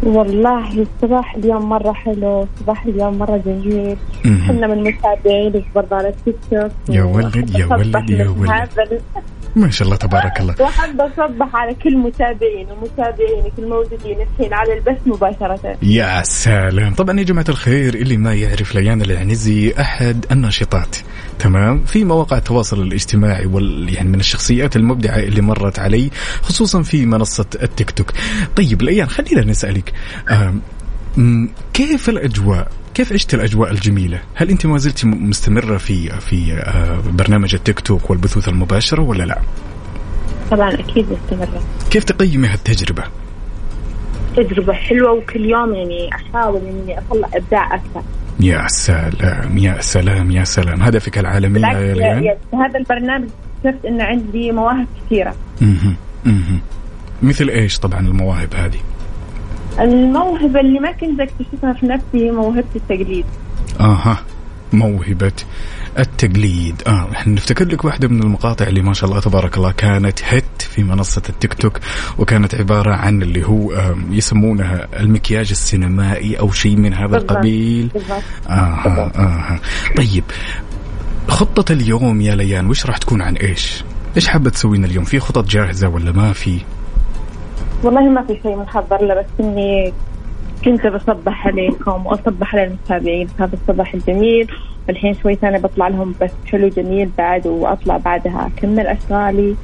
والله الصباح اليوم مرة حلو صباح اليوم مرة جميل. إحنا من متابعينك برضه على التيك توك. يا ولد يا ولد يا ولد. ما شاء الله تبارك الله. وحابة أصبح على كل متابعين ومتابعينك الموجودين الحين على البث مباشرة. يا سلام. طبعا يا جماعة الخير اللي ما يعرف ليان العنزي أحد الناشطات. تمام؟ في مواقع التواصل الاجتماعي وال يعني من الشخصيات المبدعة اللي مرت علي خصوصا في منصة التيك توك. طيب ليان خلينا نسألك كيف الأجواء كيف عشت الأجواء الجميلة؟ هل أنت ما زلت مستمرة في في برنامج التيك توك والبثوث المباشره ولا لا؟ طبعا أكيد مستمرة. كيف تقيمي هالتجربة؟ تجربة حلوة وكل يوم يعني أحاول إني أطلع إبداع أكثر. يا سلام يا سلام يا سلام هدفك العالمية يا ليان هذا البرنامج اكتشفت ان عندي مواهب كثيرة. أها أها مثل إيش طبعا المواهب هذه؟ الموهبة اللي ما كنت اكتشفها في نفسي هي موهبة التقليد آها موهبة التقليد آه إحنا نفتكر لك واحدة من المقاطع اللي ما شاء الله تبارك الله كانت هيت في منصة التيك توك وكانت عبارة عن اللي هو يسمونها المكياج السينمائي أو شيء من هذا بالضبط. القبيل بالضبط. آه آه طيب خطة اليوم يا ليان وش راح تكون عن إيش؟ إيش حابة تسوين اليوم؟ في خطط جاهزة ولا ما في؟ والله ما في شيء محضر له بس إني كنت بصبح عليكم وأصبح على المتابعين هذا الصباح الجميل. والحين شوي ثانية بطلع لهم بس حلو جميل بعد وأطلع بعدها أكمل أشغالي.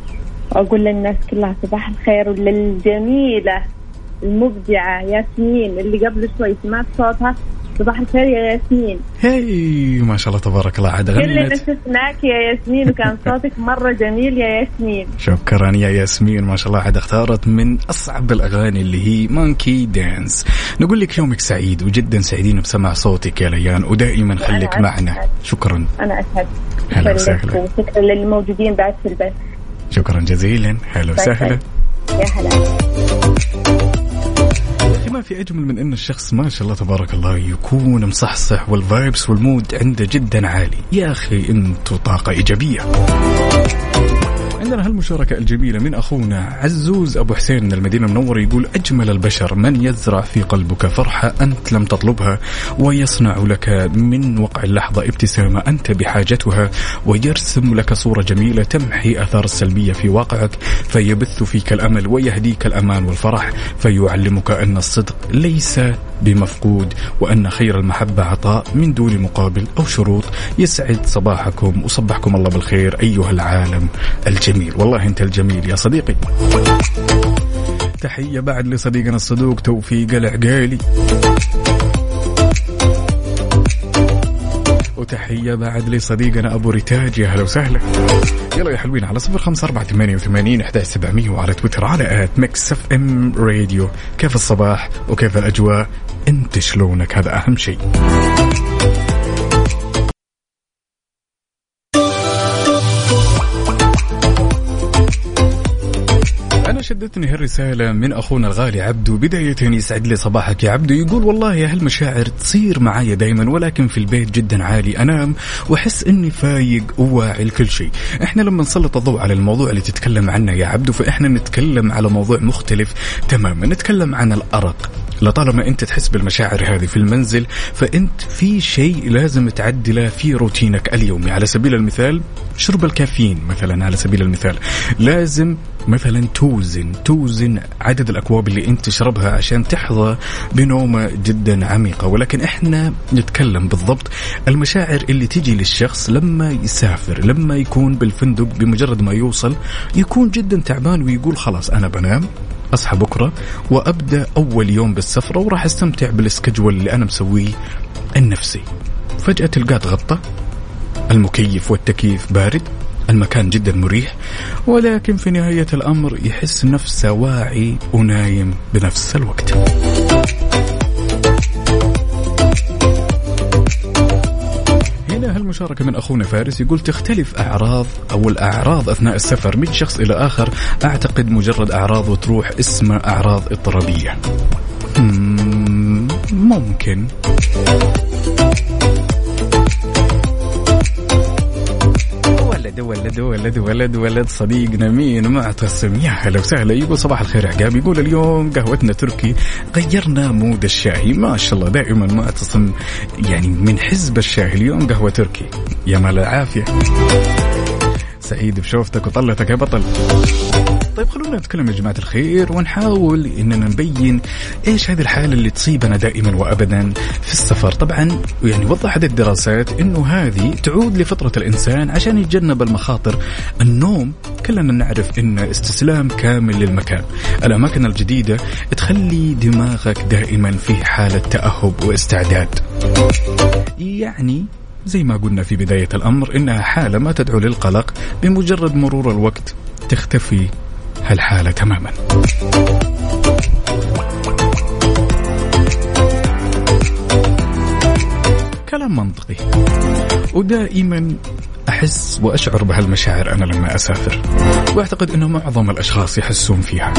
وأقول للناس كلها صباح الخير وللجميلة المبدعة ياسمين اللي قبل شوي سمعت صوتها. صباح الخير يا ياسمين. هي ما شاء الله تبارك الله. عاد كلنا شفناك يا ياسمين وكان [laughs] صوتك مرة جميل يا ياسمين. شكرا يا ياسمين ما شاء الله. عاد اختارت من أصعب الأغاني اللي هي مانكي دانس نقول لك يومك سعيد وجدا سعيدين بسمع صوتك يا ليان ودائما خليك. معنا. شكرا. أنا أسعد هلا شكرا وسهلا. وشكرا للموجودين بعد في البث. شكرا جزيلا. هلا وسهلا. يا هلا. في أجمل من أن الشخص ما شاء الله تبارك الله يكون مصحصح وال vibes وال mood عنده جدا عالي. يا أخي أنتوا طاقة إيجابية. عندنا هالمشاركة الجميلة من أخونا عزوز أبو حسين من المدينة المنورة يقول أجمل البشر من يزرع في قلبك فرحة أنت لم تطلبها ويصنع لك من وقع اللحظة ابتسامة أنت بحاجتها ويرسم لك صورة جميلة تمحي أثار السلبية في واقعك فيبث فيك الأمل ويهديك الأمان والفرح فيعلمك أن الصدق ليس بمفقود وأن خير المحبة عطاء من دون مقابل أو شروط. يسعد صباحكم وصبحكم الله بالخير أيها العالم الجميل. والله أنت الجميل يا صديقي. تحية بعد لصديقنا الصدوق توفيق العقالي. وتحية بعد لصديقنا أبو ريتاج. يا هلا وسهلا. يلا يا حلوين على صفر خمسة أربعة ثمانية وثمانين أحداش سبعمية وعلى تويتر على at Mix FM Radio. كيف الصباح وكيف الأجواء؟ أنت شلونك؟ هذا أهم شيء. أنا شدتني هالرسالة من أخونا الغالي عبدو. بداية يسعد لي صباحك يا عبدو. يقول والله هالمشاعر تصير معايا دايما ولكن في البيت جدا عالي. أنام وأحس إني فايق وواعي لكل شيء. إحنا لما نسلط الضوء على الموضوع اللي تتكلم عنه يا عبدو فإحنا نتكلم على موضوع مختلف تماما. نتكلم عن الأرق. لطالما انت تحس بالمشاعر هذه في المنزل فانت في شيء لازم تعدله في روتينك اليومي. على سبيل المثال شرب الكافيين مثلا على سبيل المثال. لازم مثلا توزن توزن عدد الأكواب اللي انت تشربها عشان تحظى بنومة جدا عميقة. ولكن إحنا نتكلم بالضبط. المشاعر اللي تيجي للشخص لما يسافر لما يكون بالفندق بمجرد ما يوصل يكون جدا تعبان ويقول خلاص أنا بنام أصحى بكرة وأبدأ أول يوم بالسفرة وراح أستمتع بالسكجول اللي أنا مسويه النفسي. فجأة تلقاه تغطى. المكيف والتكييف بارد المكان جدا مريح ولكن في نهاية الأمر يحس نفسه واعي ونايم بنفس الوقت. هنا هالمشاركة من أخونا فارس يقول تختلف أعراض أو الأعراض أثناء السفر. من شخص إلى آخر. أعتقد مجرد أعراض وتروح اسمها أعراض اضطرابية مم، ممكن. ولد ولد ولد ولد ولد صديقنا مين معتصم. يا هلا وسهلا. يقول صباح الخير عقاب. يقول اليوم قهوتنا تركي. غيرنا مود الشاهي. ما شاء الله. دائما معتصم. يعني من حزب الشاهي. اليوم قهوة تركي. يا مال العافية. سعيد بشوفتك وطلتك يا بطل. طيب خلونا نتكلم يا جماعة الخير ونحاول إننا نبين إيش هذه الحالة اللي تصيبنا دائما وابدا في السفر. طبعا يعني وضحت الدراسات إنه هذه تعود لفطرة الإنسان عشان يتجنب المخاطر. النوم كلنا نعرف إن استسلام كامل للمكان. الأماكن الجديدة تخلي دماغك دائما في حالة تأهب واستعداد. يعني زي ما قلنا في بداية الأمر إنها حالة ما تدعو للقلق بمجرد مرور الوقت تختفي هالحالة تماما. كلام منطقي. ودائما أحس وأشعر بهالمشاعر أنا لما أسافر. وأعتقد أنه معظم الأشخاص يحسون فيها.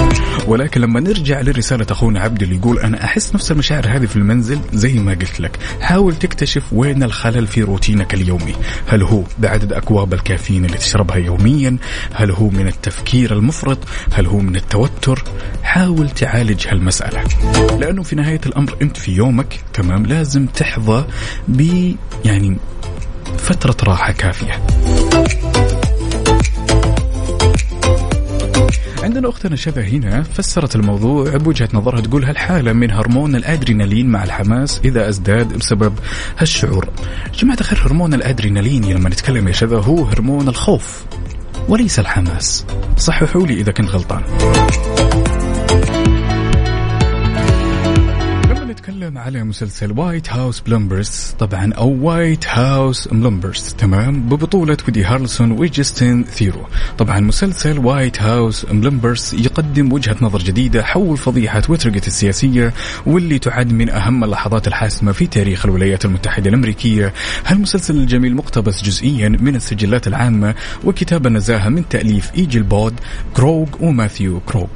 ولكن لما نرجع لرسالة أخونا عبد اللي يقول أنا أحس نفس المشاعر هذه في المنزل زي ما قلت لك. حاول تكتشف وين الخلل في روتينك اليومي. هل هو بعدد أكواب الكافيين اللي تشربها يوميا؟ هل هو من التفكير المفرط؟ هل هو من التوتر؟ حاول تعالج هالمسألة. لأنه في نهاية الأمر أنت في يومك تمام لازم تحظى ب يعني فترة راحة كافية. عندنا أختنا شذا هنا فسرت الموضوع بوجهة نظرها تقول هالحالة من هرمون الأدرينالين مع الحماس إذا ازداد بسبب هالشعور. جماعة الخير هرمون الأدرينالين لما نتكلم يا شذا هو هرمون الخوف وليس الحماس. صححوا لي إذا كنت غلطان. نتكلم على مسلسل White House Plumbers طبعا أو White House Plumbers تمام؟ ببطولة وودي هارلسون وجستن ثيرو. طبعا مسلسل White House Plumbers يقدم وجهة نظر جديدة حول فضيحة ووترجيت السياسية واللي تعد من أهم اللحظات الحاسمة في تاريخ الولايات المتحدة الأمريكية. هالمسلسل الجميل مقتبس جزئيا من السجلات العامة وكتاب النزاهة من تأليف ايجل باد كروغ وماثيو كروغ.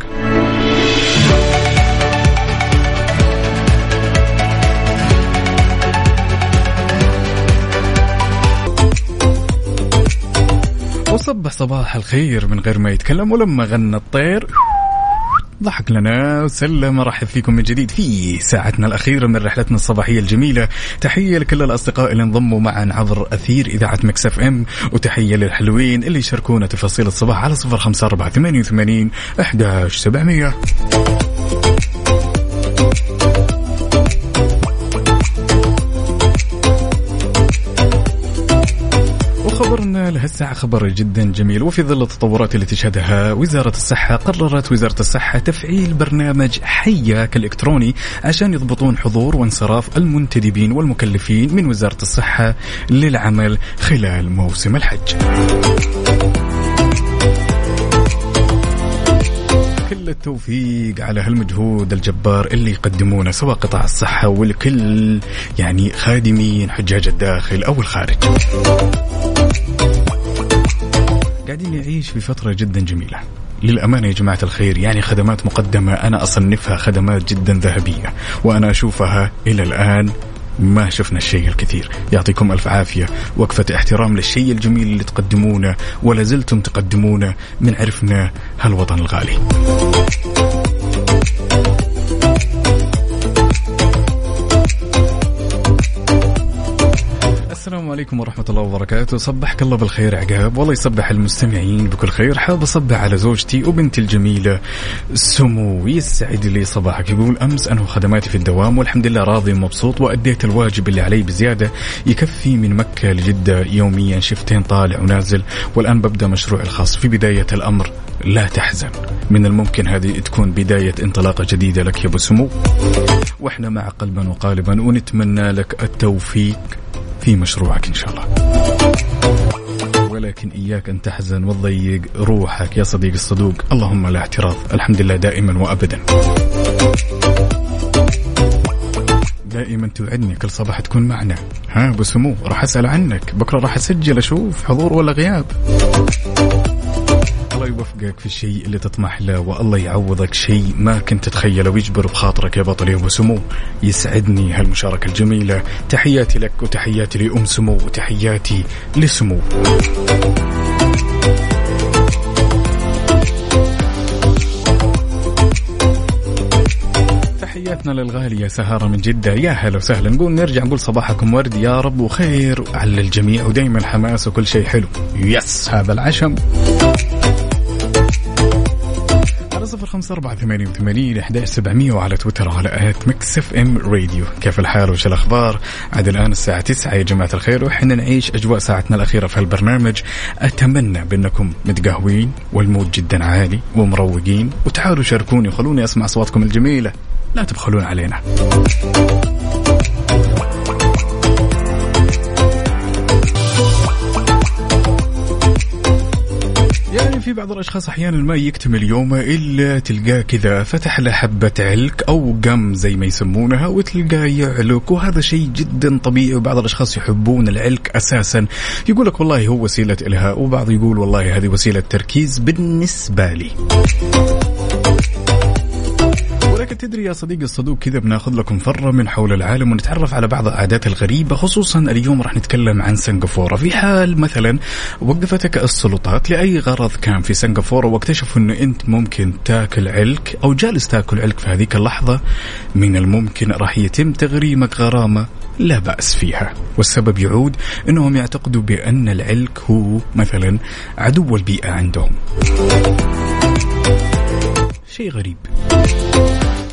وصبح صباح الخير من غير ما يتكلم ولما غنى الطير. ضحك لنا وسلم رحب فيكم من جديد في ساعتنا الأخيرة من رحلتنا الصباحية الجميلة. تحية لكل الأصدقاء اللي انضموا معنا عبر أثير إذاعة مكسف أم. وتحية للحلوين اللي يشاركونا تفاصيل الصباح على صفر خمسة أربعة ثمانية وثمانين أحداش سبعمية. خلال هالساعة خبر جدا جميل. وفي ظل التطورات اللي تشهدها وزارة الصحة قررت وزارة الصحة تفعيل برنامج حياك الإلكتروني عشان يضبطون حضور وانصراف المنتدبين والمكلفين من وزارة الصحة للعمل خلال موسم الحج. كل التوفيق على هالمجهود الجبار اللي يقدمونه سواء قطاع الصحة والكل يعني خادمين حجاج الداخل أو الخارج. قاعدين نعيش في فترة جدا جميلة. للأمانة يا جماعة الخير يعني خدمات مقدمة أنا أصنفها خدمات جدا ذهبية وأنا أشوفها إلى الآن ما شفنا الشيء الكثير. يعطيكم ألف عافية. وقفة احترام للشيء الجميل اللي تقدمونه ولا زلتم تقدمونه من عرفنا هالوطن الغالي. عليكم ورحمة الله وبركاته. صبحك الله بالخير عقاب. والله يصبح المستمعين بكل خير. حاب أصبح على زوجتي وبنتي الجميلة سمو يسعد لي صباحك. يقول أمس أنه خدماتي في الدوام والحمد لله راضي ومبسوط وأديت الواجب اللي علي بزيادة يكفي من مكة لجدة يوميا شفتين طالع ونازل. والآن ببدأ مشروعي الخاص في بداية الأمر. لا تحزن. من الممكن هذه تكون بداية انطلاقة جديدة لك يا أبو سمو. وإحنا مع قلبا وقالبا ونتمنى لك التوفيق. في مشروعك إن شاء الله. ولكن إياك أن تحزن وتضيق روحك يا صديقي الصدوق. اللهم لا اعتراض الحمد لله دائما وأبدا. دائما توعدني كل صباح تكون معنا. ها أبو سمو راح أسأل عنك. بكرة راح أسجل أشوف حضور ولا غياب. الله يوفقك في الشيء اللي تطمح له والله يعوضك شيء ما كنت تتخيله ويجبر بخاطرك يا بطل يا ابو سمو. يسعدني هالمشاركة الجميلة. تحياتي لك وتحياتي لأم سمو وتحياتي لسمو. تحياتنا للغالية سهارة من جدة. يا هلا وسهلا. نقول نرجع نقول صباحكم ورد يا رب وخير على الجميع ودايما حماس وكل شيء حلو. يس هذا العشم. صفر خمسة أربعة ثمانية وثمانين إحداش سبعمية وعلى تويتر على at Mix FM Radio. كيف الحال وش الأخبار؟ عاد الآن الساعة تسعة يا جماعة الخير وإحنا نعيش أجواء ساعتنا الأخيرة في هالبرنامج. أتمنى بأنكم متقهوين وال mood جدا عالي ومروقين وتعالوا شاركوني وخلوني أسمع أصواتكم الجميلة. لا تبخلون علينا. يعني في بعض الأشخاص أحيانا ما يكتمل يومه إلا تلقاه كذا فتح له حبة علك أو قم زي ما يسمونها وتلقاه يعلك وهذا شيء جدا طبيعي وبعض الأشخاص يحبون العلك أساسا. يقول لك والله هو وسيلة الهاء وبعض يقول والله هذه وسيلة تركيز بالنسبة لي. تدري يا صديقي الصدوق كذا بناخذ لكم فرة من حول العالم ونتعرف على بعض العادات الغريبة خصوصا اليوم راح نتكلم عن سنغافورة. في حال مثلا وقفتك السلطات لأي غرض كان في سنغافورة واكتشفوا أنه أنت ممكن تاكل علك أو جالس تاكل علك في هذيك اللحظة من الممكن راح يتم تغريمك غرامة لا بأس فيها. والسبب يعود أنهم يعتقدوا بأن العلك هو مثلا عدو البيئة عندهم. شيء غريب.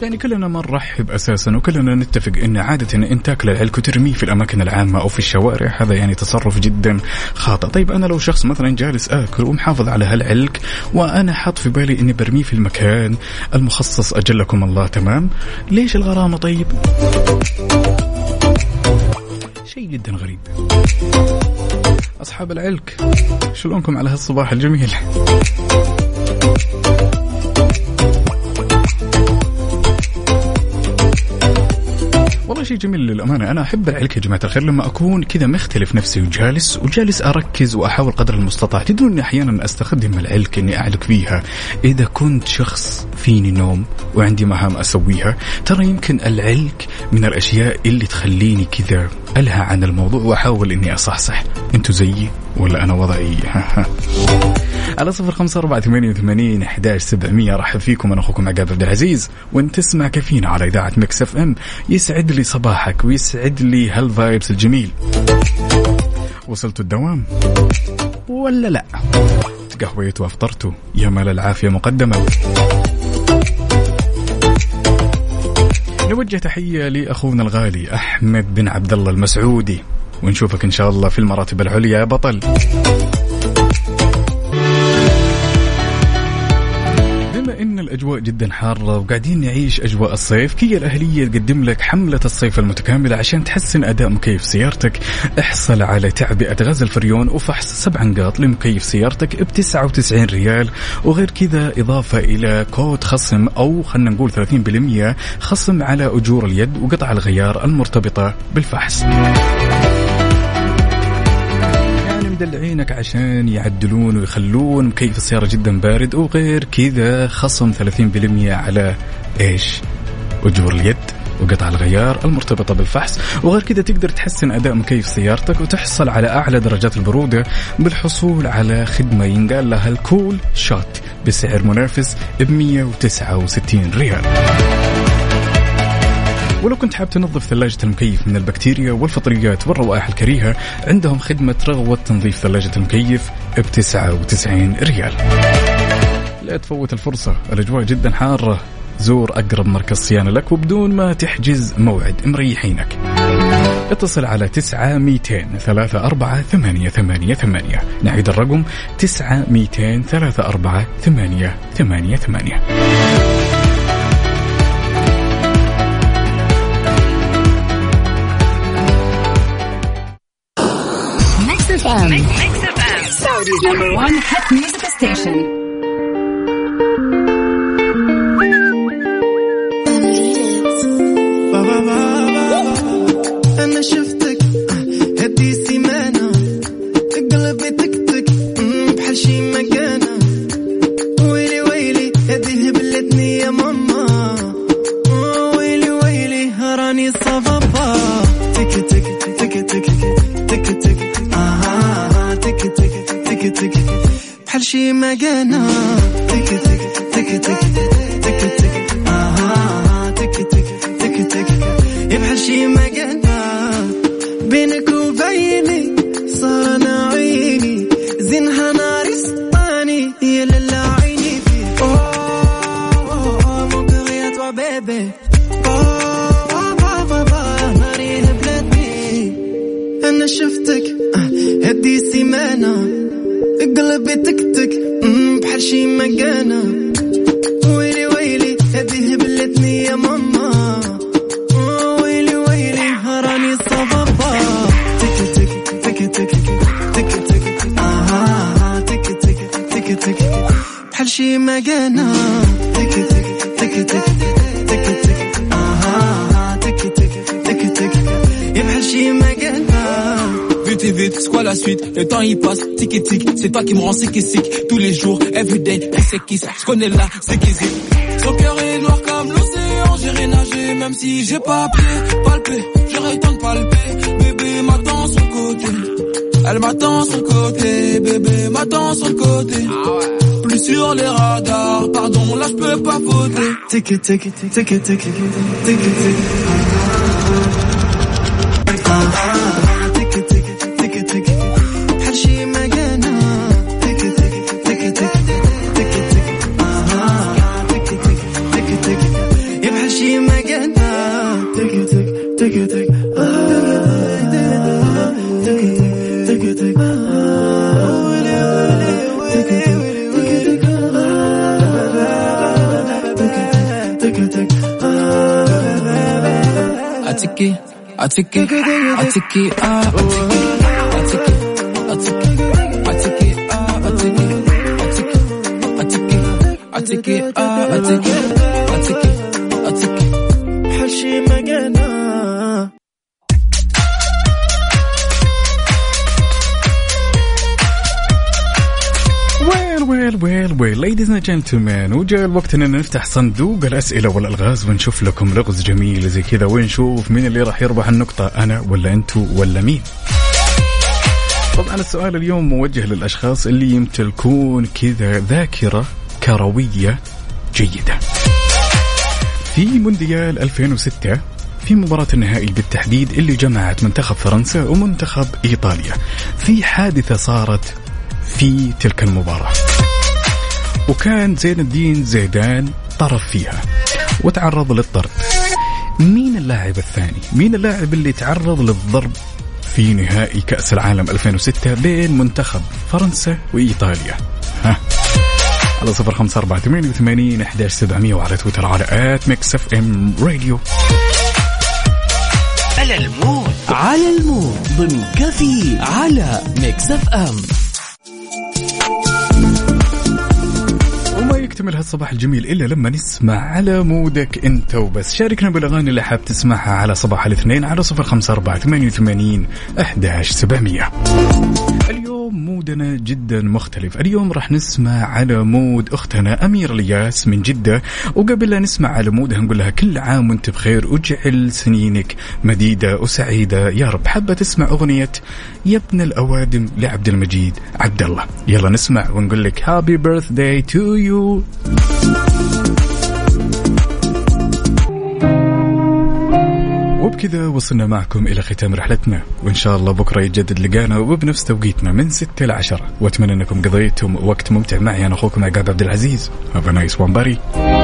يعني كلنا ما نرحب أساسا وكلنا نتفق إن عادة إن انت تاكل العلك وترميه في الأماكن العامة أو في الشوارع هذا يعني تصرف جدا خاطئ، طيب أنا لو شخص مثلا جالس آكل ومحافظ على هالعلك وأنا حاط في بالي إني برميه في المكان المخصص أجلكم الله تمام؟ ليش الغرامة طيب؟ شيء جدا غريب. أصحاب العلك شلونكم على هالصباح الجميل؟ والله شيء جميل للأمانة. أنا أحب العلك يا جماعة الخير لما أكون كذا مختلف نفسي وجالس وجالس أركز وأحاول قدر المستطاع. تدرون أني أحيانا أستخدم العلك أني أعلك فيها إذا كنت شخص فيني نوم وعندي مهام أسويها ترى يمكن العلك من الأشياء اللي تخليني كذا ألهى عن الموضوع وأحاول أني أصحصح. أنتوا زيي ولا أنا وضعي؟ [laughs] على صفر خمسة أربعة ثمانية وثمانين أحداش سبعمية. رحب فيكم أنا أخوكم عقاب عبد العزيز. وأنت تسمع كافيين على إذاعة Mix FM. يسعد لي صباحك ويسعد لي هالفايبس الجميل. وصلتوا الدوام؟ ولا لا؟ تقهويت وافطرتوا يا مال العافية مقدما نوجه تحية لأخونا الغالي أحمد بن عبد الله المسعودي ونشوفك إن شاء الله في المراتب العليا. يا بطل. الأجواء جدا حارة وقاعدين نعيش أجواء الصيف. كيا الأهلية تقدم لك حملة الصيف المتكاملة عشان تحسن أداء مكيف سيارتك احصل على تعبئه غاز الفريون وفحص سبع نقاط لمكيف سيارتك ب 99 ريال. وغير كذا إضافة إلى كود خصم أو خلينا نقول 30% خصم على أجور اليد وقطع الغيار المرتبطة بالفحص. مدلعينك عشان يعدلون ويخلون مكيف السيارة جدا بارد وغير كذا خصم 30% على إيش؟ أجور اليد وقطع الغيار المرتبطة بالفحص وغير كذا تقدر تحسن أداء مكيف سيارتك وتحصل على أعلى درجات البرودة بالحصول على خدمة ينقال لها الكول شوت بسعر منافس ب 169 ريال ولو كنت حاب تنظف ثلاجة المكيف من البكتيريا والفطريات والروائح الكريهة عندهم خدمة رغوة تنظيف ثلاجة المكيف ب 99 ريال. لا تفوت الفرصة الأجواء جدا حارة. زور أقرب مركز صيانة لك وبدون ما تحجز موعد مريحينك. اتصل على تسعة ميتين ثلاثة أربعة ثمانية ثمانية ثمانية. نعيد الرقم تسعة ميتين ثلاثة أربعة ثمانية ثمانية ثمانية. FM. Mix Mix FM. Saudi's number one hit music station. تك تك بحال شي مكانة. تك تك تك تك تك تك. آه تك تك تك تك. يبحال شي مكانة بحال شي مكانة تك تك تك تك تك تك آه تك تك تك تك يا بحال شي مكانة Vite et vite, c'est quoi la suite Le temps il passe, tic et tic C'est toi qui me rends sick et sick Tous les jours, everyday, elle c'est qui Je connais là, c'est qui Son cœur est noir comme l'océan J'irai nager même si j'ai pas pied Palper, j'aurais le temps de palper Bébé m'attend sur le côté Elle m'attend sur le côté Bébé m'attend sur le côté sur les radars. Pardon, là je peux pas voter. Take it, take it, take it, take it, take it, atiki, atiki, ah, atiki, atiki, atiki, atiki, ah, atiki, atiki, atiki, atiki, ah, ويل ويل ليديز اند جنتلمان وجاء الوقت إننا نفتح صندوق الأسئلة والألغاز ونشوف لكم لغز جميل زي كذا ونشوف مين اللي راح يربح النقطة أنا ولا انتو ولا مين؟ طبعا السؤال اليوم موجه للأشخاص اللي يمتلكون كذا ذاكرة كروية جيدة. في مونديال 2006 في مباراة النهائي بالتحديد اللي جمعت منتخب فرنسا ومنتخب إيطاليا. في حادثة صارت في تلك المباراة. وكان زين الدين زيدان طرف فيها. وتعرض للطرد. مين اللاعب الثاني؟ مين اللاعب اللي تعرض للضرب في نهائي كأس العالم 2006 بين منتخب فرنسا وإيطاليا؟ ها. على صفر خمسة أربعة ثمانية وثمانين أحداش سبعمية وعلى تويتر على at Mix FM Radio. على ال mood. على ال mood. ضمن كافيين على Mix FM. وما يكتمل هالصباح الجميل إلا لما نسمع على mood ك أنت وبس. شاركنا بالأغاني اللي حاب تسمعها على صباح الاثنين على صفر خمسة أربعة ثمانية وثمانين أحداش سبعمية. اليوم mood نا جدا مختلف. اليوم راح نسمع على mood أختنا أمير الياس من جدة. وقبل لا نسمع على mood ها نقول لها كل عام وأنت بخير واجعل سنينك مديدة وسعيدة. يا رب حابة تسمع أغنية يا ابن الأوادم لعبد المجيد عبد الله. يلا نسمع ونقول لك happy birthday to you وبكذا وصلنا معكم إلى ختام رحلتنا وإن شاء الله بكرة يتجدد لقانا وبنفس توقيتنا من 6 ل 10 وأتمنى أنكم قضيتم وقت ممتع معي أنا أخوكم عقاب عبد العزيز. Have a nice one buddy.